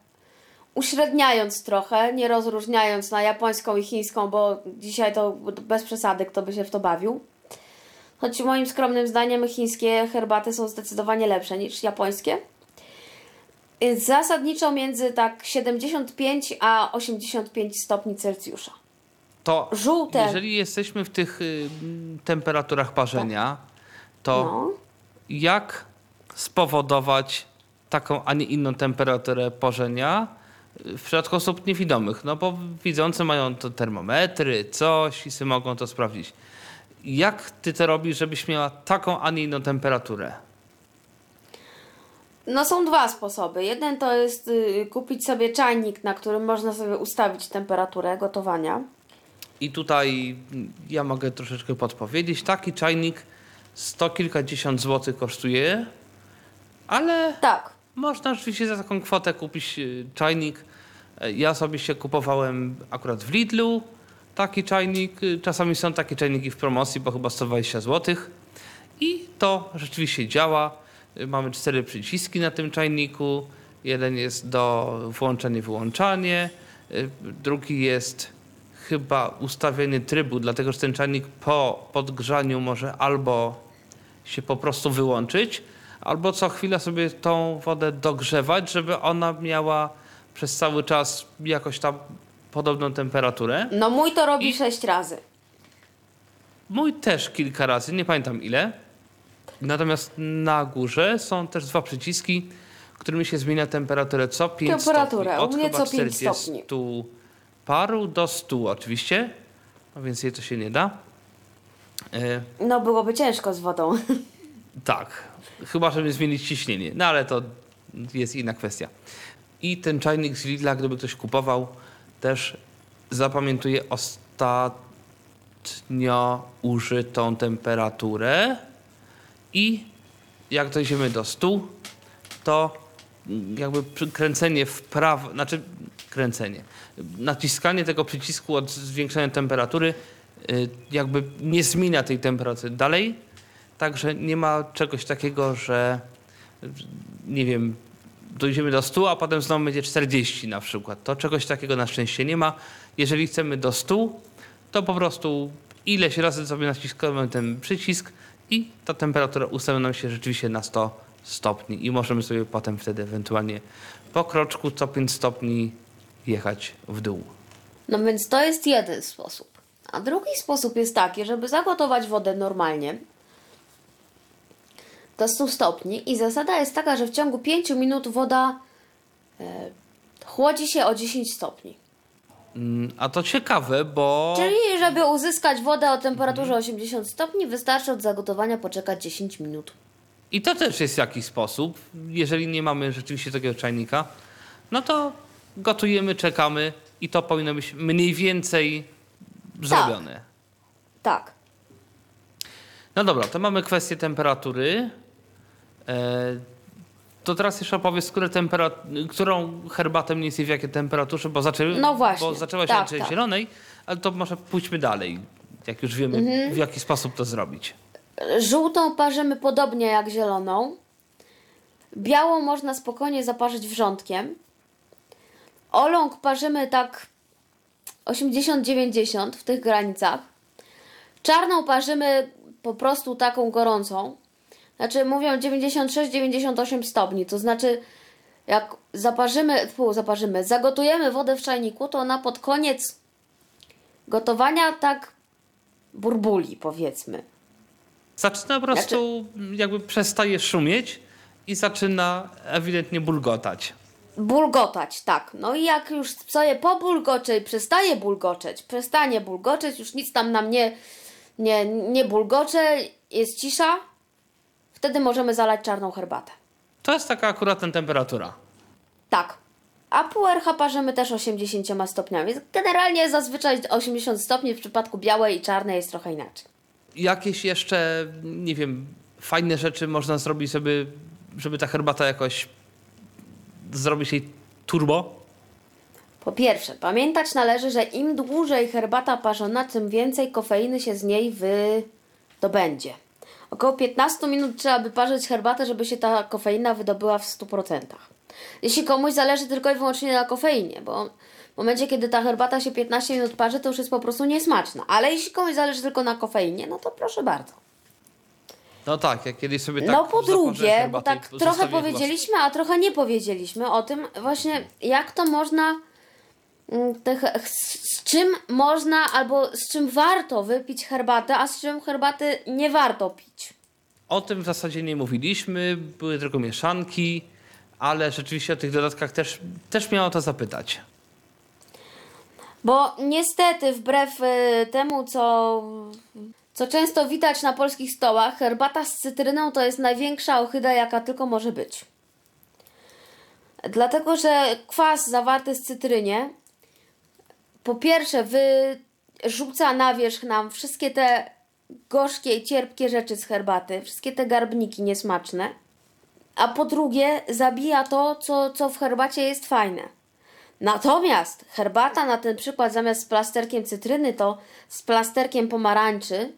uśredniając trochę, nie rozróżniając na japońską i chińską, bo dzisiaj to bez przesady kto by się w to bawił. Choć moim skromnym zdaniem chińskie herbaty są zdecydowanie lepsze niż japońskie. Zasadniczo między tak 75 a 85 stopni Celsjusza. To Żółte. jeżeli jesteśmy w tych y, temperaturach parzenia, to No. jak spowodować taką, a nie inną temperaturę parzenia y, w przypadku osób niewidomych? No bo widzący mają to termometry, coś i sobie mogą to sprawdzić. Jak ty to robisz, żebyś miała taką, a nie inną temperaturę? No są dwa sposoby. Jeden to jest y, kupić sobie czajnik, na którym można sobie ustawić temperaturę gotowania. I tutaj mm, ja mogę troszeczkę podpowiedzieć. Taki czajnik sto kilkadziesiąt złotych kosztuje, ale Tak. można rzeczywiście za taką kwotę kupić y, czajnik. E, Ja sobie się kupowałem akurat w Lidlu taki czajnik. Y, Czasami są takie czajniki w promocji, bo chyba 120 zł. I to rzeczywiście działa. Y, Mamy cztery przyciski na tym czajniku. Jeden jest do wyłączania. y, Drugi jest chyba ustawienie trybu, dlatego że ten czajnik po podgrzaniu może albo się po prostu wyłączyć, albo co chwilę sobie tą wodę dogrzewać, żeby ona miała przez cały czas jakoś tam podobną temperaturę. No mój to robi I- sześć razy. Mój też kilka razy, nie pamiętam ile. Natomiast na górze są też dwa przyciski, którymi się zmienia temperaturę co 5 Temperaturę, stopni. u Od mnie chyba co 5 40 stopni. paru do 100 oczywiście. No więc jej to się nie da. E, No byłoby ciężko z wodą. Tak, chyba żeby zmienić ciśnienie, no ale to jest inna kwestia. I ten czajnik z Lidla, gdyby ktoś kupował, też zapamiętuje ostatnio użytą temperaturę. I jak dojdziemy do 100, to jakby kręcenie w prawo, znaczy kręcenie, naciskanie tego przycisku od zwiększania temperatury y, jakby nie zmienia tej temperatury dalej, Także nie ma czegoś takiego, że nie wiem, dojdziemy do 100, a potem znowu będzie 40 na przykład. To czegoś takiego na szczęście nie ma. Jeżeli chcemy do 100, to po prostu ileś razy sobie naciskamy ten przycisk i ta temperatura ustawia nam się rzeczywiście na 100 stopni i możemy sobie potem wtedy ewentualnie po kroczku co 5 stopni jechać w dół. No więc to jest jeden sposób. A drugi sposób jest taki, żeby zagotować wodę normalnie do 100 stopni i zasada jest taka, że w ciągu 5 minut woda e, chłodzi się o 10 stopni. Mm, A to ciekawe, bo... Czyli żeby uzyskać wodę o temperaturze 80 stopni wystarczy od zagotowania poczekać 10 minut. I to też jest jakiś sposób. Jeżeli nie mamy rzeczywiście takiego czajnika, no to gotujemy, czekamy i to powinno być mniej więcej zrobione. Tak. No dobra, to mamy kwestię temperatury. E, to teraz jeszcze opowiedz, które temperat- którą herbatę mniej więcej w jakiej temperaturze, bo, zaczę- No właśnie, bo zaczęłaś tak, od tak. zielonej, ale to może pójdźmy dalej, jak już wiemy Mhm. w jaki sposób to zrobić. Żółtą parzymy podobnie jak zieloną. Białą można spokojnie zaparzyć wrzątkiem. Oląg parzymy tak 80-90 w tych granicach. Czarną parzymy po prostu taką gorącą. Znaczy mówią 96-98 stopni, to znaczy jak zaparzymy, pół zaparzymy, zagotujemy wodę w czajniku, to ona pod koniec gotowania tak burbuli, powiedzmy. Zaczyna po prostu, jakby przestaje szumieć i zaczyna ewidentnie bulgotać. Bulgotać, tak. No i jak już sobie pobulgocze i przestaje bulgoczeć, przestanie bulgoczeć, już nic tam nam nie, nie, nie bulgocze, jest cisza, wtedy możemy zalać czarną herbatę. To jest taka akuratna temperatura. Tak. A puercha parzymy też 80 stopniami. Generalnie zazwyczaj 80 stopni w przypadku białej i czarnej jest trochę inaczej. Jakieś jeszcze, nie wiem, fajne rzeczy można zrobić, żeby, żeby ta herbata jakoś zrobić jej turbo? Po pierwsze, pamiętać należy, że im dłużej herbata parzona, tym więcej kofeiny się z niej wydobędzie. Około 15 minut trzeba by parzyć herbatę, żeby się ta kofeina wydobyła w 100%. Jeśli komuś zależy tylko i wyłącznie na kofeinie, bo w momencie, kiedy ta herbata się 15 minut parzy, to już jest po prostu niesmaczna. Ale jeśli komuś zależy tylko na kofeinie, no to proszę bardzo. No tak, jak kiedyś sobie tak no po drugie, bo tak trochę powiedzieliśmy, a trochę nie powiedzieliśmy o tym właśnie, jak to można, z czym można albo z czym warto wypić herbatę, a z czym herbaty nie warto pić. O tym w zasadzie nie mówiliśmy, były tylko mieszanki, ale rzeczywiście o tych dodatkach też, też miało to zapytać. Bo niestety, wbrew y, temu, co, co często widać na polskich stołach, herbata z cytryną to jest największa ochyda, jaka tylko może być. Dlatego, że kwas zawarty w cytrynie po pierwsze wyrzuca na wierzch nam wszystkie te gorzkie i cierpkie rzeczy z herbaty, wszystkie te garbniki niesmaczne, a po drugie zabija to, co, co w herbacie jest fajne. Natomiast herbata na ten przykład zamiast z plasterkiem cytryny to z plasterkiem pomarańczy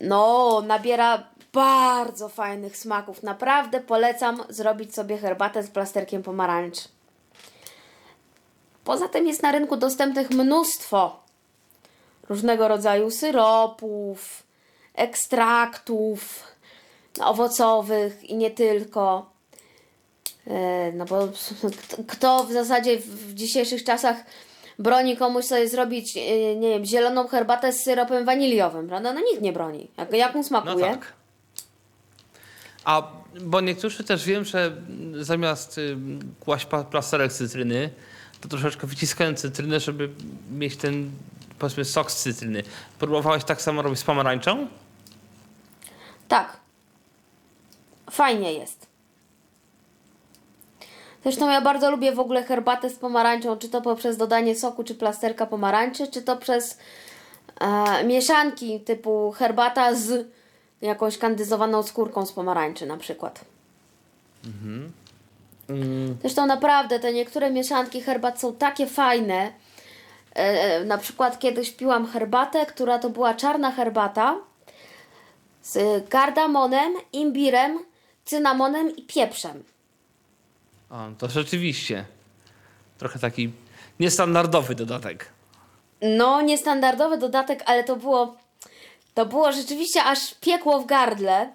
no nabiera bardzo fajnych smaków. Naprawdę polecam zrobić sobie herbatę z plasterkiem pomarańczy. Poza tym jest na rynku dostępnych mnóstwo różnego rodzaju syropów, ekstraktów owocowych i nie tylko. E, No bo kto- w zasadzie w dzisiejszych czasach broni komuś sobie zrobić, e, nie wiem, zieloną herbatę z syropem waniliowym, prawda? No nikt nie broni. Jak, jak mu No smakuje? tak. A bo niektórzy też wiem, że zamiast y, kłaść plasterek cytryny, to troszeczkę wyciskają cytrynę, żeby mieć ten powiedzmy sok z cytryny. Próbowałeś tak samo robić z pomarańczą? Tak. Fajnie jest. Zresztą ja bardzo lubię w ogóle herbatę z pomarańczą, czy to poprzez dodanie soku, czy plasterka pomarańczy, czy to przez e, mieszanki typu herbata z jakąś kandyzowaną skórką z pomarańczy na przykład. Zresztą naprawdę te niektóre mieszanki herbat są takie fajne. E, E, na przykład kiedyś piłam herbatę, która to była czarna herbata z kardamonem, imbirem, cynamonem i pieprzem. A, to rzeczywiście. Trochę taki niestandardowy dodatek. No, niestandardowy dodatek, ale to było. To było rzeczywiście aż piekło w gardle.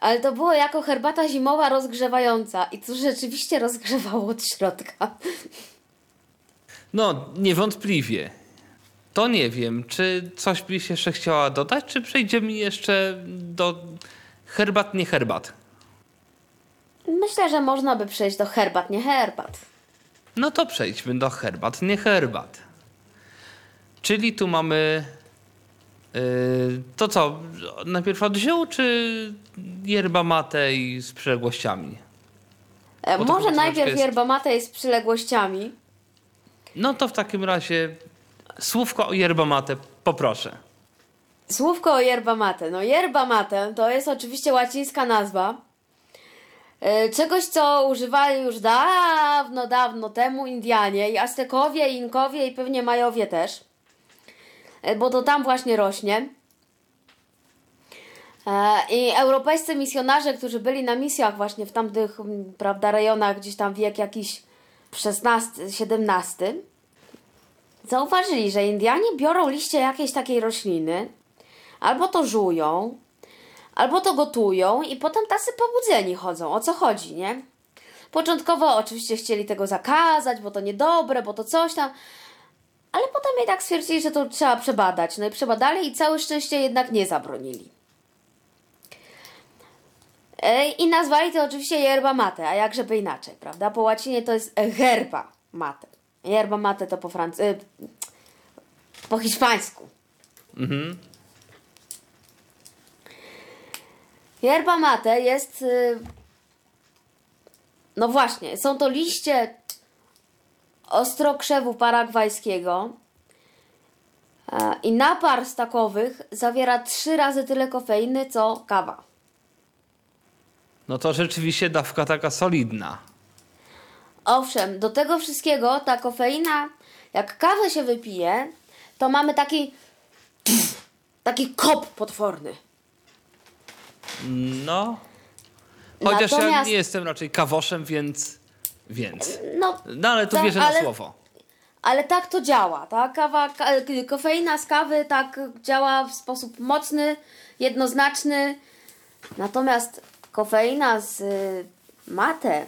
Ale to było jako herbata zimowa rozgrzewająca. I to rzeczywiście rozgrzewało od środka. No, niewątpliwie. To nie wiem, czy coś byś jeszcze chciała dodać, czy przejdziemy jeszcze do herbat, nie herbat? Myślę, że można by przejść do herbat, nie herbat. No to przejdźmy do herbat, nie herbat. Czyli tu mamy. Yy, to co? Najpierw od ziół, czy yerba mate i z przyległościami? E, może najpierw jest- yerba mate jest z przyległościami. No to w takim razie słówko o yerba mate poproszę. Słówko o yerba mate. No yerba mate to jest oczywiście łacińska nazwa e, czegoś, co używali już dawno, dawno temu Indianie i Aztekowie, i Inkowie i pewnie Majowie też. E, Bo to tam właśnie rośnie. E, I europejscy misjonarze, którzy byli na misjach właśnie w tamtych, prawda, rejonach, gdzieś tam wiek jakiś XVI-XVII, zauważyli, że Indianie biorą liście jakiejś takiej rośliny, albo to żują, albo to gotują i potem tacy pobudzeni chodzą. O co chodzi, nie? Początkowo oczywiście chcieli tego zakazać, bo to niedobre, bo to coś tam, ale potem jednak stwierdzili, że to trzeba przebadać. No i przebadali i całe szczęście jednak nie zabronili. E, I nazwali to oczywiście yerba mate, a jak żeby inaczej, prawda? Po łacinie to jest herba mate. Yerba mate to po franc... e, po hiszpańsku. Yerba mate jest... y, No właśnie, są to liście ostrokrzewu paragwajskiego e, i napar z takowych zawiera trzy razy tyle kofeiny, co kawa. No to rzeczywiście dawka taka solidna. Owszem, do tego wszystkiego ta kofeina, jak kawę się wypije, to mamy taki taki kop potworny. No. Chociaż ja Natomiast- nie jestem raczej kawoszem, więc. Więc. No, No ale tu Tak, wierzę na ale- słowo. ale tak to działa. Ta kawa, ka, kofeina z kawy tak działa w sposób mocny, jednoznaczny. Natomiast kofeina z y, mate,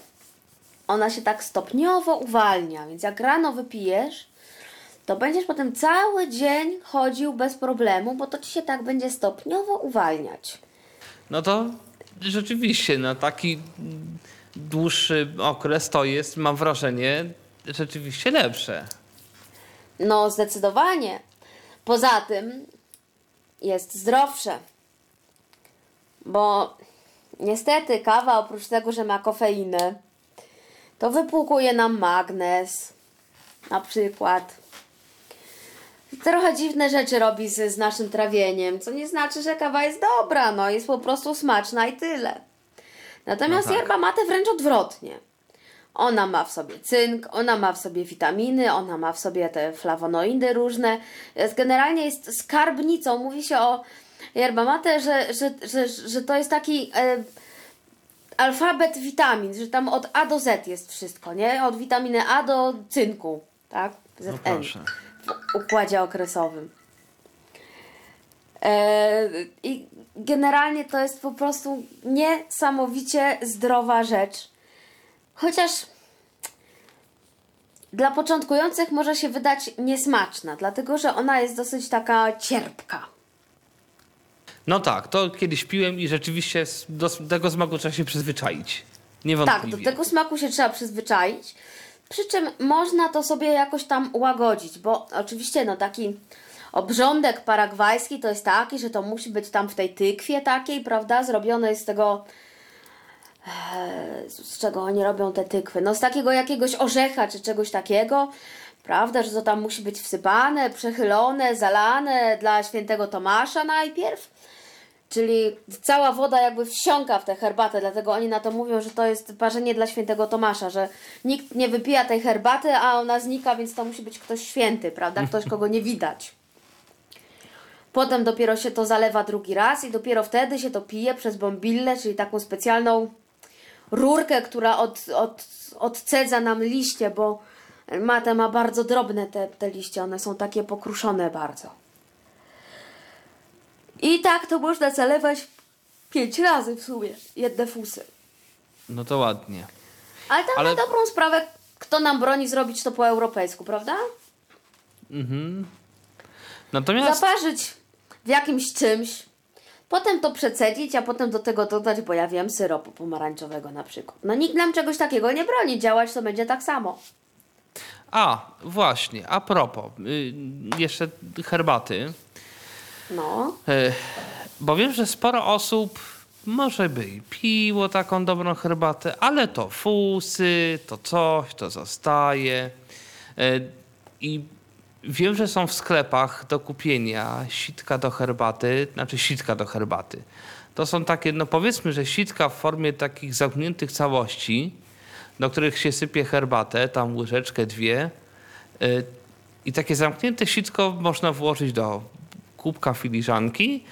ona się tak stopniowo uwalnia. Więc jak rano wypijesz, to będziesz potem cały dzień chodził bez problemu, bo to ci się tak będzie stopniowo uwalniać. No to rzeczywiście na taki dłuższy okres to jest, mam wrażenie, rzeczywiście lepsze. No, zdecydowanie. Poza tym jest zdrowsze. Bo niestety kawa, oprócz tego, że ma kofeinę, to wypłukuje nam magnez. Na przykład. Trochę dziwne rzeczy robi z, z naszym trawieniem, co nie znaczy, że kawa jest dobra, no jest po prostu smaczna i tyle. Natomiast No tak. yerba mate wręcz odwrotnie. Ona ma w sobie cynk, ona ma w sobie witaminy, ona ma w sobie te flawonoidy różne. Jest, generalnie jest skarbnicą. Mówi się o yerba mate, że, że, że, że to jest taki e, alfabet witamin, że tam od A do Z jest wszystko, nie? Od witaminy A do cynku, tak? No ZN proszę. w układzie okresowym. E, I generalnie to jest po prostu niesamowicie zdrowa rzecz. Chociaż dla początkujących może się wydać niesmaczna, dlatego że ona jest dosyć taka cierpka. No tak, to kiedyś piłem i rzeczywiście do tego smaku trzeba się przyzwyczaić. Tak, Niewątpliwie. do tego smaku się trzeba przyzwyczaić. Przy czym można to sobie jakoś tam ułagodzić, bo oczywiście no taki obrządek paragwajski to jest taki, że to musi być tam w tej tykwie takiej, prawda? Zrobione jest z tego e, z czego oni robią te tykwy? No z takiego jakiegoś orzecha czy czegoś takiego, prawda, że to tam musi być wsypane, przechylone, zalane dla świętego Tomasza najpierw. Czyli cała woda jakby wsiąka w tę herbatę, dlatego oni na to mówią, że to jest parzenie dla świętego Tomasza, że nikt nie wypija tej herbaty, a ona znika, więc to musi być ktoś święty, prawda? Ktoś, kogo nie widać. Potem dopiero się to zalewa drugi raz i dopiero wtedy się to pije przez bombillę, czyli taką specjalną rurkę, która od, od, odcedza nam liście, bo mate ma bardzo drobne te, te liście, one są takie pokruszone bardzo. I tak to można zalewać pięć razy w sumie, jedne fusy. No to ładnie. Ale tak Ale- na dobrą sprawę, kto nam broni zrobić to po europejsku, prawda? Natomiast Zaparzyć w jakimś czymś, potem to przecedzić, a potem do tego dodać, bo ja wiem, syropu pomarańczowego na przykład. No nikt nam czegoś takiego nie broni, działać to będzie tak samo. A, właśnie, a propos, y, jeszcze herbaty. No, Y, Bo wiem, że sporo osób może by i piło taką dobrą herbatę, ale to fusy, to coś, to zostaje. Y, I wiem, że są w sklepach do kupienia sitka do herbaty, znaczy sitka do herbaty. To są takie, no powiedzmy, że sitka w formie takich zamkniętych całości, do których się sypie herbatę, tam łyżeczkę, dwie. Y, I takie zamknięte sitko można włożyć do kubka filiżanki,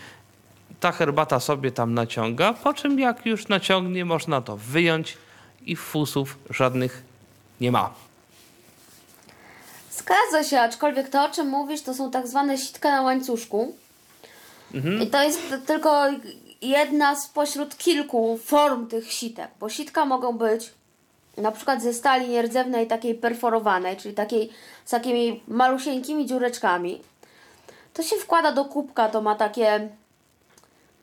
ta herbata sobie tam naciąga, po czym jak już naciągnie, można to wyjąć i fusów żadnych nie ma. Zgadza się, aczkolwiek to, o czym mówisz, to są tak zwane sitka na łańcuszku. I to jest tylko jedna spośród kilku form tych sitek, bo sitka mogą być na przykład ze stali nierdzewnej, takiej perforowanej, czyli takiej z takimi malusieńkimi dziureczkami. To się wkłada do kubka, to ma takie,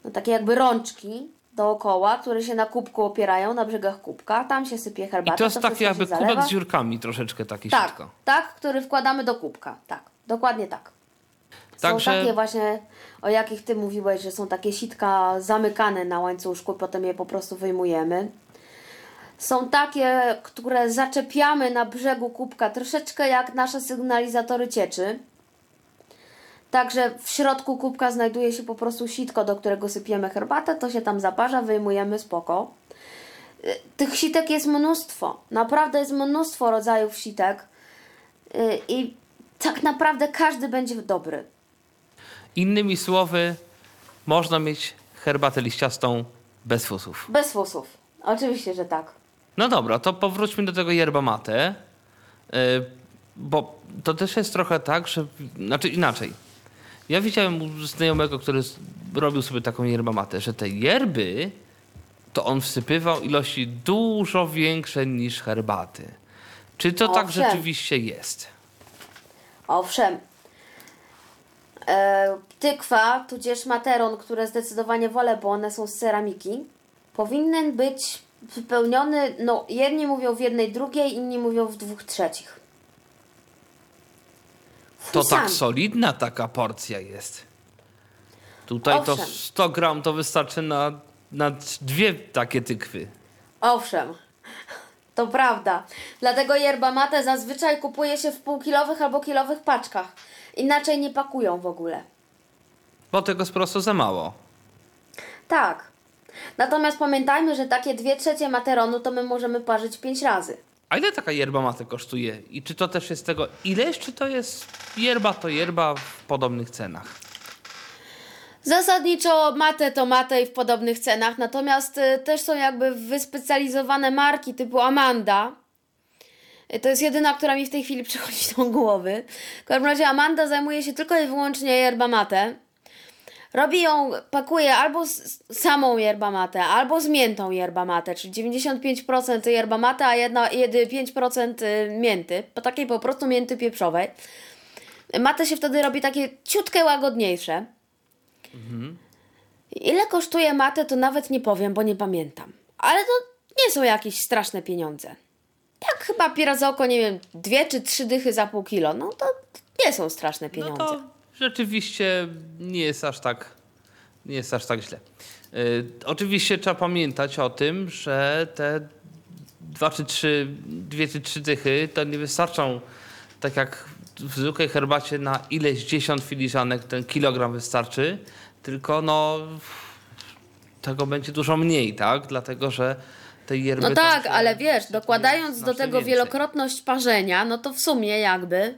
no takie jakby rączki dookoła, które się na kubku opierają, na brzegach kubka. Tam się sypie herbatę. I to jest wszystko taki jakby zalewa. kubek z dziurkami troszeczkę, taki Tak, sitko. tak, który wkładamy do kubka. Tak, dokładnie tak. Są Także- takie właśnie, o jakich ty mówiłeś, że są takie sitka zamykane na łańcuszku potem je po prostu wyjmujemy. Są takie, które zaczepiamy na brzegu kubka, troszeczkę jak nasze sygnalizatory cieczy. Także w środku kubka znajduje się po prostu sitko, do którego sypiemy herbatę, to się tam zaparza, wyjmujemy spoko. Y, Tych sitek jest mnóstwo. Naprawdę jest mnóstwo rodzajów sitek. Y, I tak naprawdę każdy będzie dobry. Innymi słowy, można mieć herbatę liściastą bez fusów. Bez fusów. Oczywiście, że tak. No dobra, to powróćmy do tego yerba mate, yy, bo to też jest trochę tak, że, znaczy inaczej. Ja widziałem u znajomego, który robił sobie taką yerba mate, że te yerby to on wsypywał ilości dużo większe niż herbaty. Czy to tak Owszem. rzeczywiście jest? Owszem. E, tykwa, tudzież materon, które zdecydowanie wolę, bo one są z ceramiki, powinien być wypełniony, no jedni mówią w jednej drugiej, inni mówią w dwóch trzecich. To tak solidna taka porcja jest. Tutaj to Owszem. 100 gram to wystarczy na, na dwie takie tykwy. Owszem, to prawda. Dlatego yerba mate zazwyczaj kupuje się w półkilowych albo kilowych paczkach. Inaczej nie pakują w ogóle. Bo tego jest po prostu za mało. Tak. Natomiast pamiętajmy, że takie dwie trzecie materonu to my możemy parzyć pięć razy. A ile taka yerba mate kosztuje? I czy to też jest tego ileś, czy to jest yerba to yerba w podobnych cenach? Zasadniczo mate to mate i w podobnych cenach, natomiast y, też są jakby wyspecjalizowane marki typu Amanda. Y, To jest jedyna, która mi w tej chwili przychodzi do głowy. W każdym razie Amanda zajmuje się tylko i wyłącznie yerba mate. Robi ją, pakuje albo z samą yerba mate, albo z miętą yerba mate, czyli 95% yerba mate, a jedna, jedy 5% y, mięty, po takiej po prostu mięty pieprzowej. Mate się wtedy robi takie ciutkę łagodniejsze. Ile kosztuje matę, to nawet nie powiem, bo nie pamiętam. Ale to nie są jakieś straszne pieniądze. Tak chyba piera za oko, nie wiem, dwie czy trzy dychy za pół kilo. No to nie są straszne No pieniądze. to rzeczywiście nie jest aż tak, nie jest aż tak źle. Yy, oczywiście trzeba pamiętać o tym, że te dwa czy trzy, dwie czy trzy dychy to nie wystarczą tak jak w zwykłej herbacie na ileś dziesiąt filiżanek ten kilogram wystarczy, tylko no tego będzie dużo mniej, tak? Dlatego, że tej yerby No tak, ale wiesz, dokładając do tego więcej. wielokrotność parzenia, no to w sumie jakby.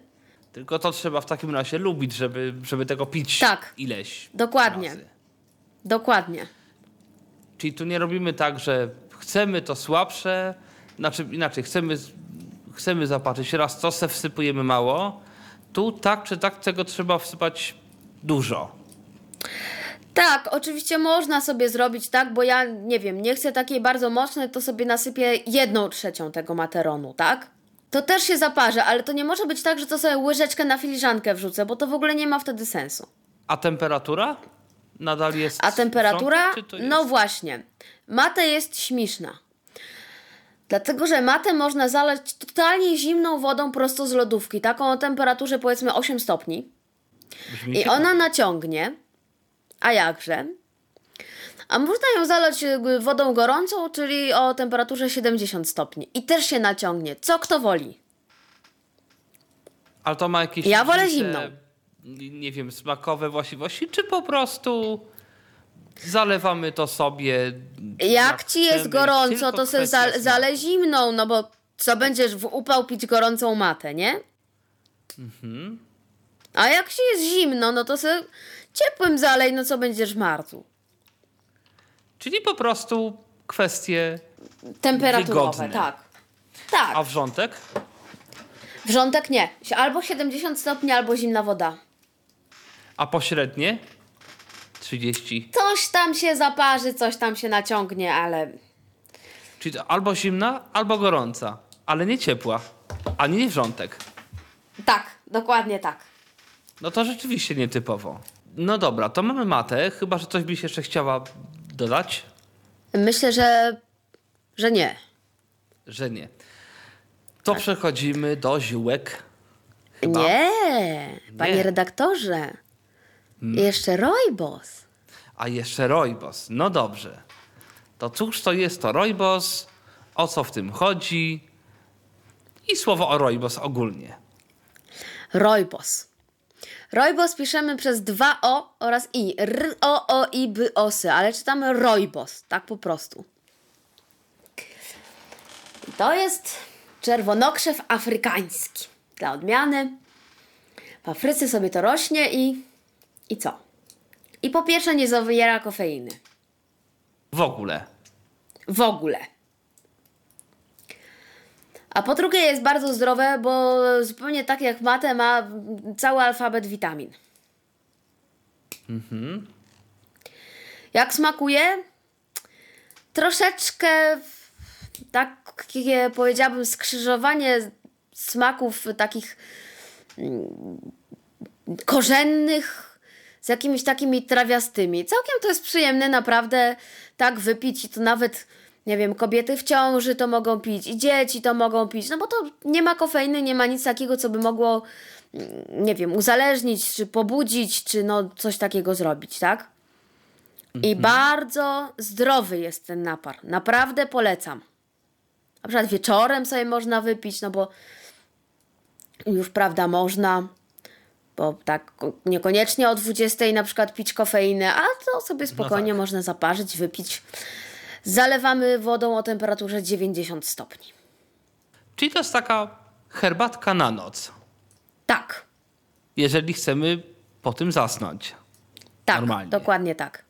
Tylko to trzeba w takim razie lubić, żeby, żeby tego pić Tak. ileś Dokładnie. razy. Dokładnie. Czyli tu nie robimy tak, że chcemy to słabsze, znaczy inaczej, chcemy, chcemy zapatrzyć raz to, se wsypujemy mało. Tu tak czy tak tego trzeba wsypać dużo. Tak, oczywiście można sobie zrobić tak, bo ja nie wiem, nie chcę takiej bardzo mocnej, to sobie nasypię jedną trzecią tego materonu, tak? To też się zaparzę, ale to nie może być tak, że to sobie łyżeczkę na filiżankę wrzucę, bo to w ogóle nie ma wtedy sensu. A temperatura? Nadal jest. A temperatura? to jest... No właśnie. Matę jest śmieszna. Dlatego, że matę można zalać totalnie zimną wodą prosto z lodówki, taką o temperaturze powiedzmy 8 stopni. Brzmi I ona naciągnie. A jakże? A można ją zalać y, wodą gorącą, czyli o temperaturze 70 stopni. I też się naciągnie. Co kto woli. Ale to ma jakieś. Ja wolę zimną. Nie wiem, smakowe właściwości, czy po prostu zalewamy to sobie. Jak ci jest chcemy, gorąco, to se kwestia za, smaku. zalej zimną, no bo co będziesz w upał pić gorącą matę, nie? A jak się jest zimno, no to se ciepłym zalej, no co będziesz w marcu. Czyli po prostu kwestie. Temperaturowe, Wygodne. tak. Tak. A wrzątek? Wrzątek nie. Albo 70 stopni, albo zimna woda. A pośrednie? 30. Coś tam się zaparzy, coś tam się naciągnie, ale Czyli to albo zimna, albo gorąca. Ale nie ciepła. Ani nie wrzątek. tak, dokładnie tak. No to rzeczywiście nietypowo. No dobra, to mamy matę. Chyba, że coś byś jeszcze chciała dodać? Myślę, że, że nie. Że nie. To przechodzimy do ziółek. Chyba. Nie, panie Nie. redaktorze. Jeszcze rojbos. A jeszcze rojbos. No dobrze. To cóż to jest to rojbos? O co w tym chodzi? I słowo o rojbos ogólnie. Rojbos. Rojbos piszemy przez dwa O oraz I. R, O, O, I, B, Osy, ale czytamy rojbos, tak po prostu. To jest czerwonokrzew afrykański. Dla odmiany. W Afryce sobie to rośnie i. I co? I po pierwsze nie zawiera kofeiny. W ogóle. W ogóle. A po drugie jest bardzo zdrowe, bo zupełnie tak jak mate ma cały alfabet witamin. Jak smakuje? Troszeczkę takie powiedziałabym skrzyżowanie smaków takich mm, korzennych z jakimiś takimi trawiastymi. Całkiem to jest przyjemne naprawdę tak wypić i to nawet nie wiem, kobiety w ciąży to mogą pić i dzieci to mogą pić, no bo to nie ma kofeiny, nie ma nic takiego, co by mogło mm, nie wiem, uzależnić, czy pobudzić, czy no coś takiego zrobić, tak? I bardzo zdrowy jest ten napar. Naprawdę polecam. Na przykład wieczorem sobie można wypić, no bo już prawda można, bo tak niekoniecznie o 20 na przykład pić kofeinę, a to sobie spokojnie tak. można zaparzyć, wypić. Zalewamy wodą o temperaturze 90 stopni. Czyli to jest taka herbatka na noc. Tak, Jeżeli chcemy po tym zasnąć. tak, Normalnie. dokładnie tak.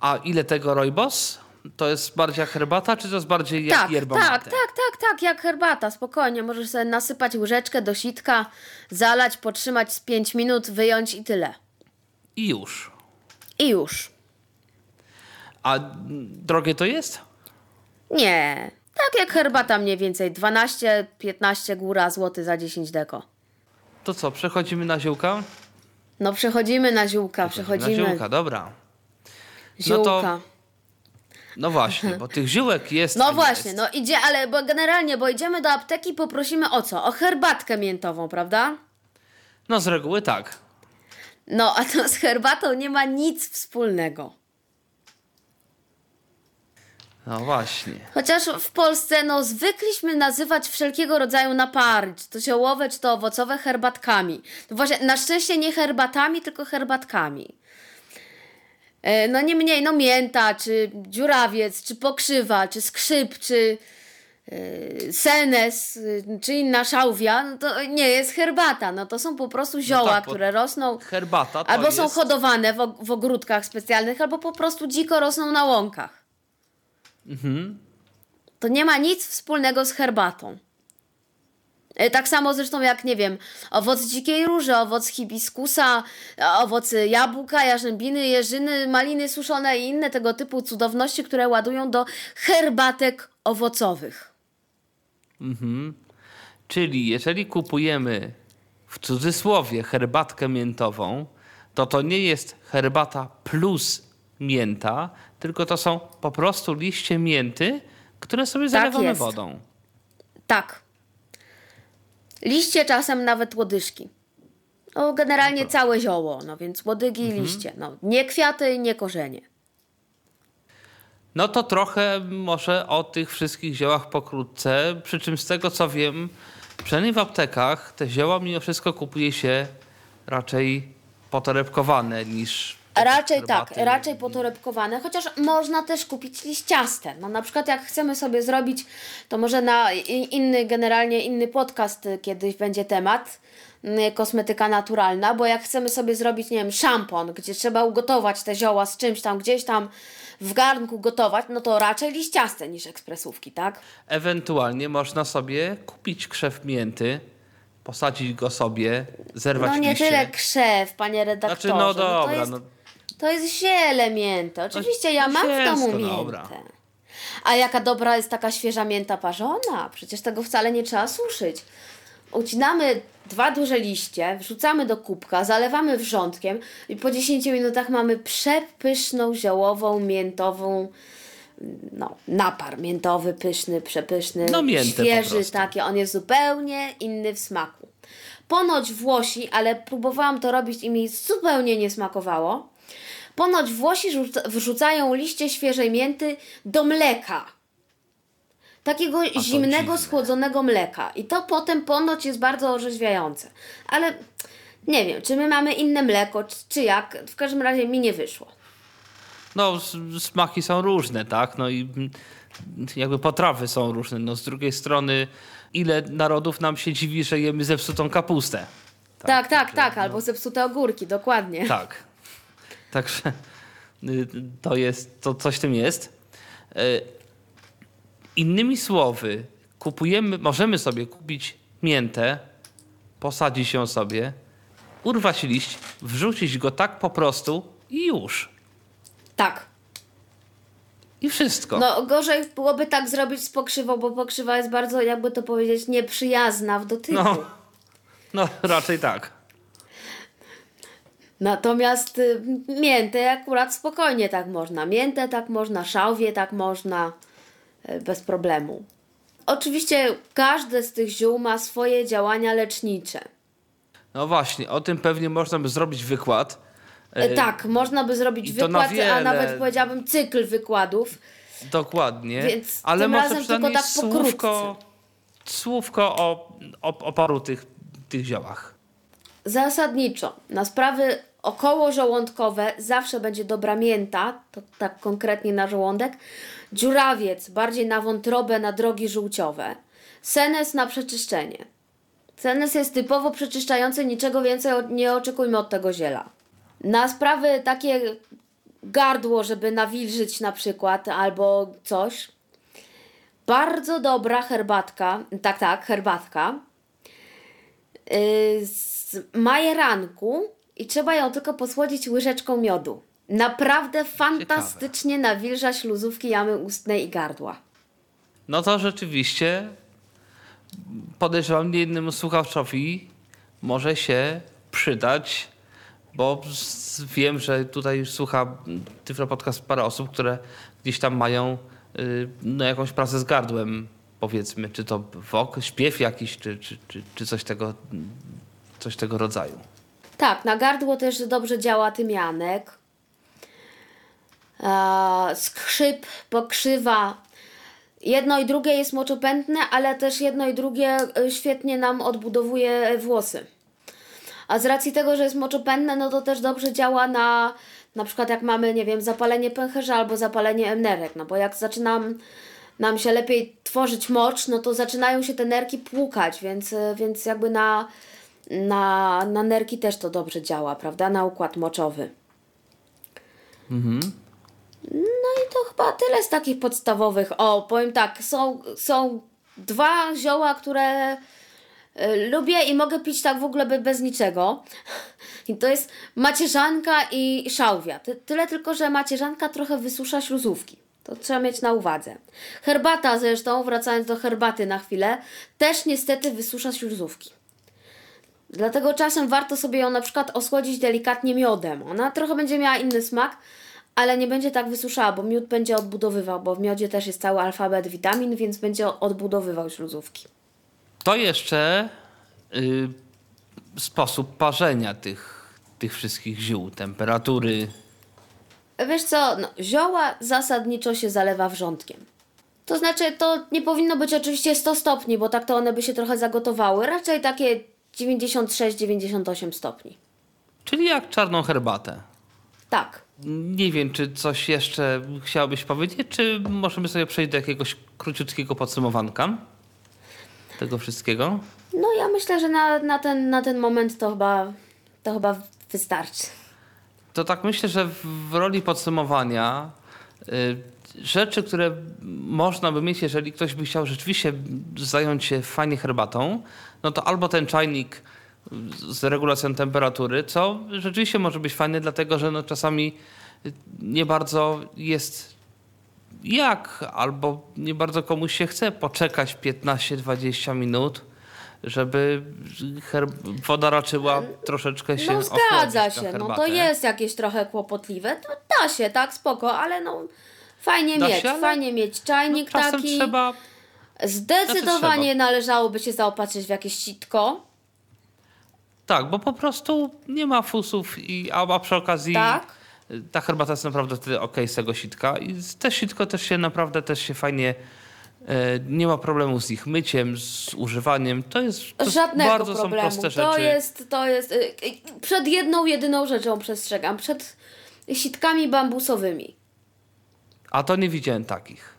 A ile tego rojbos? To jest bardziej jak herbata, czy to jest bardziej jak Tak, yerba tak, mate? tak, tak, tak, jak herbata, spokojnie. Możesz sobie nasypać łyżeczkę do sitka, zalać, potrzymać z 5 minut, wyjąć i tyle. I już. I już. A drogie to jest? Nie, tak jak herbata mniej więcej, 12-15 góra złoty za 10 deko. To co, przechodzimy na ziółka? No przechodzimy na ziółka, przechodzimy. Na ziółka, dobra. Ziółka. No to- No właśnie, bo tych ziółek jest. No nie właśnie, jest. no idzie, ale bo generalnie, bo idziemy do apteki, poprosimy o co? O herbatkę miętową, prawda? No z reguły tak. No, a to z herbatą nie ma nic wspólnego. No właśnie. Chociaż w Polsce, no, zwykliśmy nazywać wszelkiego rodzaju napary, czy to ziołowe, czy to owocowe, herbatkami. No właśnie, na szczęście nie herbatami, tylko herbatkami. E, No niemniej, no mięta, czy dziurawiec, czy pokrzywa, czy skrzyp, czy e, senes, y, czy inna szałwia, no to nie jest herbata, no to są po prostu zioła, tak, bo które rosną Herbata albo są jest... hodowane w, w ogródkach specjalnych, albo po prostu dziko rosną na łąkach. To nie ma nic wspólnego z herbatą. E, Tak samo zresztą jak, nie wiem, owoc dzikiej róży, owoc hibiskusa, owoc jabłka, jarzębiny, jeżyny, maliny suszone i inne tego typu cudowności, które ładują do herbatek owocowych. Czyli jeżeli kupujemy w cudzysłowie herbatkę miętową, to to nie jest herbata plus mięta, tylko to są po prostu liście mięty, które sobie zalewamy jest. wodą. Tak. Liście czasem nawet łodyżki. No, generalnie całe zioło, no więc łodygi i liście. No, nie kwiaty, nie korzenie. No to trochę może o tych wszystkich ziołach pokrótce, przy czym z tego co wiem, przynajmniej w aptekach te zioła mimo wszystko kupuje się raczej potorebkowane niż Raczej tak, raczej potorebkowane, chociaż można też kupić liściaste. No na przykład jak chcemy sobie zrobić, to może na inny, generalnie inny podcast kiedyś będzie temat, y, kosmetyka naturalna, bo jak chcemy sobie zrobić, nie wiem, szampon, gdzie trzeba ugotować te zioła z czymś tam, gdzieś tam w garnku gotować, no to raczej liściaste niż ekspresówki, tak? Ewentualnie można sobie kupić krzew mięty, posadzić go sobie, zerwać No nie liście. tyle krzew, panie redaktorze. Znaczy, no to dobra, jest, no, To jest ziele mięta. Oczywiście ja no mam w domu miętę. dobra. A jaka dobra jest taka świeża mięta parzona? Przecież tego wcale nie trzeba suszyć. Ucinamy dwa duże liście, wrzucamy do kubka, zalewamy wrzątkiem i po 10 minutach mamy przepyszną, ziołową, miętową no, napar miętowy, pyszny, przepyszny, No, świeży, taki. On jest zupełnie inny w smaku. Ponoć Włosi, ale próbowałam to robić i mi zupełnie nie smakowało. Ponoć Włosi rzuca- wrzucają liście świeżej mięty do mleka. Takiego zimnego, dziwne. schłodzonego mleka. I to potem ponoć jest bardzo orzeźwiające. Ale nie wiem, czy my mamy inne mleko, czy, jak. W każdym razie mi nie wyszło. No, smaki są różne, tak? No i mm, jakby potrawy są różne. No, z drugiej strony, ile narodów nam się dziwi, że jemy zepsutą kapustę. Tak, tak, tak. Albo zepsute ogórki, dokładnie. Tak. Także y, to jest, to coś w tym jest. Y, Innymi słowy, kupujemy, możemy sobie kupić miętę, posadzić ją sobie, urwać liść, wrzucić go tak po prostu i już. Tak. I wszystko. No gorzej byłoby tak zrobić z pokrzywą, bo pokrzywa jest bardzo, jakby to powiedzieć, nieprzyjazna w dotyku. No, no raczej tak. Natomiast y, miętę akurat spokojnie tak można. Miętę tak można, szałwię tak można, y, bez problemu. Oczywiście każde z tych ziół ma swoje działania lecznicze. No właśnie, o tym pewnie można by zrobić wykład. E, tak, można by zrobić to na wykład, a nawet powiedziałabym cykl wykładów. Dokładnie. Więc ale tym razem tylko tak słówko, słówko o, o, o paru tych, tych ziołach. Zasadniczo na sprawy okołożołądkowe zawsze będzie dobra mięta, to tak konkretnie na żołądek, dziurawiec bardziej na wątrobę, na drogi żółciowe, senes na przeczyszczenie. Senes jest typowo przeczyszczający, niczego więcej nie oczekujmy od tego ziela. Na sprawy takie gardło, żeby nawilżyć na przykład, albo coś, bardzo dobra herbatka, tak, tak, herbatka, y, z majeranku i trzeba ją tylko posłodzić łyżeczką miodu. Naprawdę fantastycznie nawilża śluzówki jamy ustnej i gardła. No to rzeczywiście podejrzewam nie innemu słuchaczowi może się przydać, bo wiem, że tutaj już słucha Tyflo Podcast parę osób, które gdzieś tam mają y, no, jakąś pracę z gardłem, powiedzmy, czy to wok, śpiew jakiś, czy, czy, czy, czy coś, tego, coś tego rodzaju. Tak, na gardło też dobrze działa tymianek. Eee, skrzyp, pokrzywa. Jedno i drugie jest moczopędne, ale też jedno i drugie y, świetnie nam odbudowuje włosy. A z racji tego, że jest moczopędne, no to też dobrze działa na na przykład jak mamy, nie wiem, zapalenie pęcherza albo zapalenie nerek, no bo jak zaczynam nam się lepiej tworzyć mocz, no to zaczynają się te nerki płukać, więc, y, więc jakby na, na, na nerki też to dobrze działa, prawda? Na układ moczowy. No i to chyba tyle z takich podstawowych. O, powiem tak, są, są dwa zioła, które y, lubię i mogę pić tak w ogóle be, bez niczego. I to jest macierzanka i szałwia. Ty, tyle tylko, że macierzanka trochę wysusza śluzówki. To trzeba mieć na uwadze. Herbata zresztą, wracając do herbaty na chwilę, też niestety wysusza śluzówki. Dlatego czasem warto sobie ją na przykład osłodzić delikatnie miodem. Ona trochę będzie miała inny smak, ale nie będzie tak wysuszała, bo miód będzie odbudowywał, bo w miodzie też jest cały alfabet witamin, więc będzie odbudowywał śluzówki. To jeszcze y, sposób parzenia tych, tych wszystkich ziół, temperatury. Wiesz co, no, zioła zasadniczo się zalewa wrzątkiem. To znaczy, to nie powinno być oczywiście 100 stopni, bo tak to one by się trochę zagotowały. Raczej takie 96-98 stopni. Czyli jak czarną herbatę. Tak. Nie wiem, czy coś jeszcze chciałabyś powiedzieć, czy możemy sobie przejść do jakiegoś króciutkiego podsumowanka tego wszystkiego? No ja myślę, że na, na, ten, na ten moment to chyba, to chyba wystarczy. To tak myślę, że w roli podsumowania y, rzeczy, które można by mieć, jeżeli ktoś by chciał rzeczywiście zająć się fajnie herbatą, no to albo ten czajnik z regulacją temperatury, co rzeczywiście może być fajne, dlatego że no czasami nie bardzo jest jak, albo nie bardzo komuś się chce poczekać 15-20 minut, żeby woda raczyła troszeczkę się No zgadza się, no to jest jakieś trochę kłopotliwe. To da się, tak, spoko, ale no fajnie Da mieć, się, ale- fajnie mieć czajnik No, taki. trzeba Zdecydowanie Znaczy należałoby się zaopatrzyć w jakieś sitko. Tak, bo po prostu nie ma fusów, i, a, przy okazji Tak. ta herbata jest naprawdę wtedy ok z tego sitka. I te sitko też się naprawdę też się fajnie. E, nie ma problemu z ich myciem, z używaniem. To jest, to Żadnego bardzo problemu. są proste rzeczy. To jest, to jest. y, y, Przed jedną, jedyną rzeczą przestrzegam. Przed sitkami bambusowymi. A to nie widziałem takich.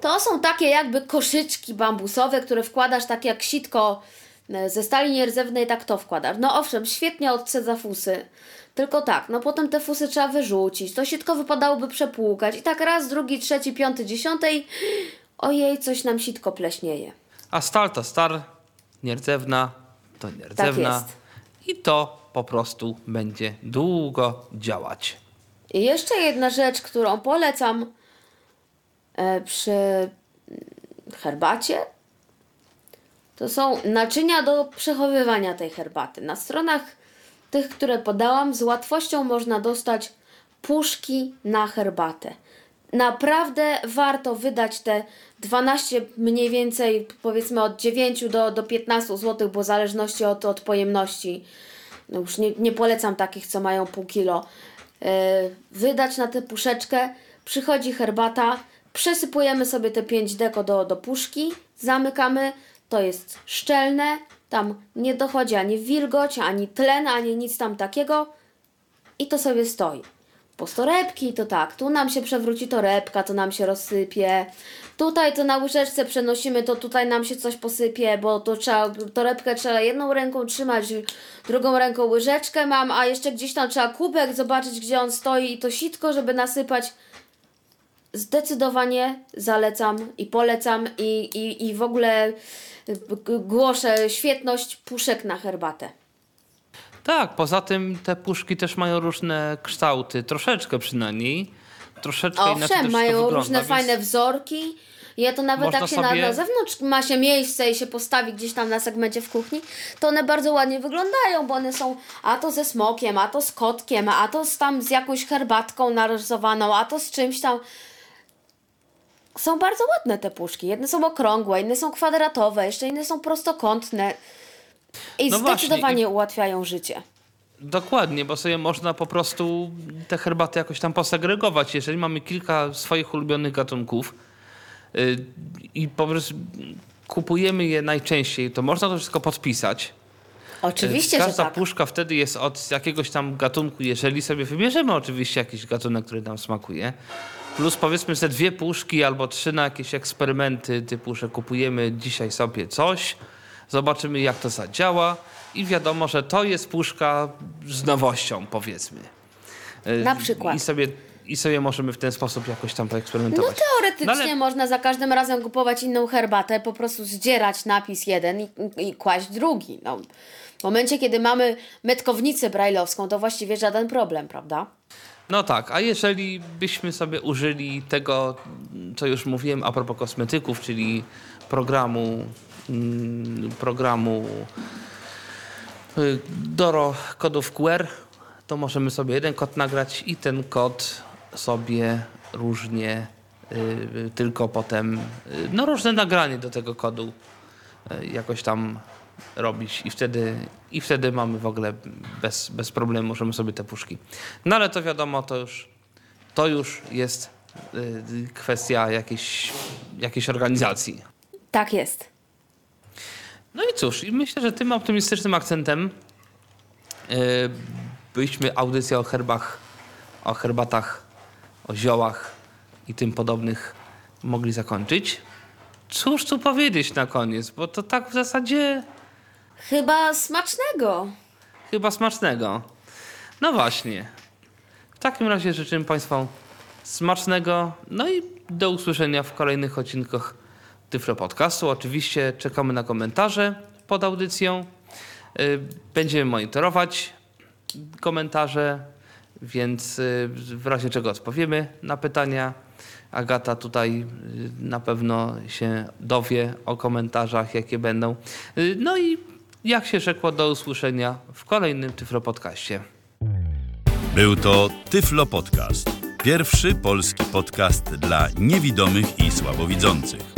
To są takie jakby koszyczki bambusowe, które wkładasz tak jak sitko e, ze stali nierdzewnej, tak to wkładasz. No owszem, świetnie odcedza fusy. Tylko tak, no potem te fusy trzeba wyrzucić. To sitko wypadałoby przepłukać. I tak raz, drugi, trzeci, piąty, dziesiątej. Ojej, coś nam sitko pleśnieje. A stal to star, nierdzewna to nierdzewna. Tak jest. I to po prostu będzie długo działać. I jeszcze jedna rzecz, którą polecam e, przy herbacie, to są naczynia do przechowywania tej herbaty. Na stronach tych, które podałam, z łatwością można dostać puszki na herbatę. Naprawdę warto wydać te 12 mniej więcej, powiedzmy od 9 do, do 15 zł, bo w zależności od, od pojemności. No już nie, nie polecam takich, co mają pół kilo. Yy, wydać na tę puszeczkę, przychodzi herbata, przesypujemy sobie te 5 deko do, do puszki, zamykamy, to jest szczelne, tam nie dochodzi ani wilgoć, ani tlen, ani nic tam takiego i to sobie stoi. Po torebki to tak, tu nam się przewróci torebka, to nam się rozsypie. Tutaj to na łyżeczce przenosimy, to tutaj nam się coś posypie, bo to trzeba, torebkę trzeba jedną ręką trzymać, drugą ręką łyżeczkę mam, a jeszcze gdzieś tam trzeba kubek zobaczyć, gdzie on stoi i to sitko, żeby nasypać. Zdecydowanie zalecam i polecam i, i, i w ogóle głoszę świetność puszek na herbatę. Tak, poza tym te puszki też mają różne kształty, troszeczkę przynajmniej. Troszeczkę inaczej też Owszem, mają wygląda, różne więc fajne wzorki. Ja to nawet Można jak się na, sobie- na zewnątrz ma się miejsce i się postawi gdzieś tam na segmencie w kuchni, to one bardzo ładnie wyglądają, bo one są a to ze smokiem, a to z kotkiem, a to z tam z jakąś herbatką narysowaną, a to z czymś tam. Są bardzo ładne te puszki. Jedne są okrągłe, inne są kwadratowe, jeszcze inne są prostokątne. I No właśnie, zdecydowanie ułatwiają życie. Dokładnie, bo sobie można po prostu te herbaty jakoś tam posegregować. Jeżeli mamy kilka swoich ulubionych gatunków yy, i po prostu kupujemy je najczęściej, to można to wszystko podpisać. Oczywiście, że Każda tak. puszka wtedy jest od jakiegoś tam gatunku, jeżeli sobie wybierzemy oczywiście jakiś gatunek, który nam smakuje. Plus powiedzmy ze dwie puszki albo trzy na jakieś eksperymenty, typu, że kupujemy dzisiaj sobie coś, zobaczymy jak to zadziała i wiadomo, że to jest puszka z nowością powiedzmy. Y, Na przykład. I sobie, I sobie możemy w ten sposób jakoś tam No poeksperymentować. teoretycznie No ale- można za każdym razem kupować inną herbatę, po prostu zdzierać napis jeden i, i kłaść drugi. No, w momencie, kiedy mamy metkownicę brajlowską, to właściwie żaden problem, prawda? No tak, a jeżeli byśmy sobie użyli tego, co już mówiłem a propos kosmetyków, czyli programu, mm, programu Doro kodów QR, to możemy sobie jeden kod nagrać i ten kod sobie różnie, y, tylko potem, y, no różne nagranie do tego kodu y, jakoś tam robić i wtedy, i wtedy mamy w ogóle bez, bez problemu, możemy sobie te puszki. No ale to wiadomo, to już, to już jest y, kwestia jakiejś, jakiejś organizacji. Tak jest. No i cóż, i myślę, że tym optymistycznym akcentem y, byśmy audycję o herbach, o herbatach, o ziołach i tym podobnych mogli zakończyć. Cóż tu powiedzieć na koniec, bo to tak w zasadzie Chyba smacznego. chyba smacznego. No właśnie. W takim razie życzę Państwu smacznego, no i do usłyszenia w kolejnych odcinkach Tyflo Podcastu. Oczywiście czekamy na komentarze pod audycją. Y, Będziemy monitorować komentarze, więc y, w razie czego odpowiemy na pytania. Agata tutaj y, na pewno się dowie o komentarzach, jakie będą. No i jak się rzekło, do usłyszenia w kolejnym Tyflo Podcaście. Był to Tyflo Podcast. Pierwszy polski podcast dla niewidomych i słabowidzących.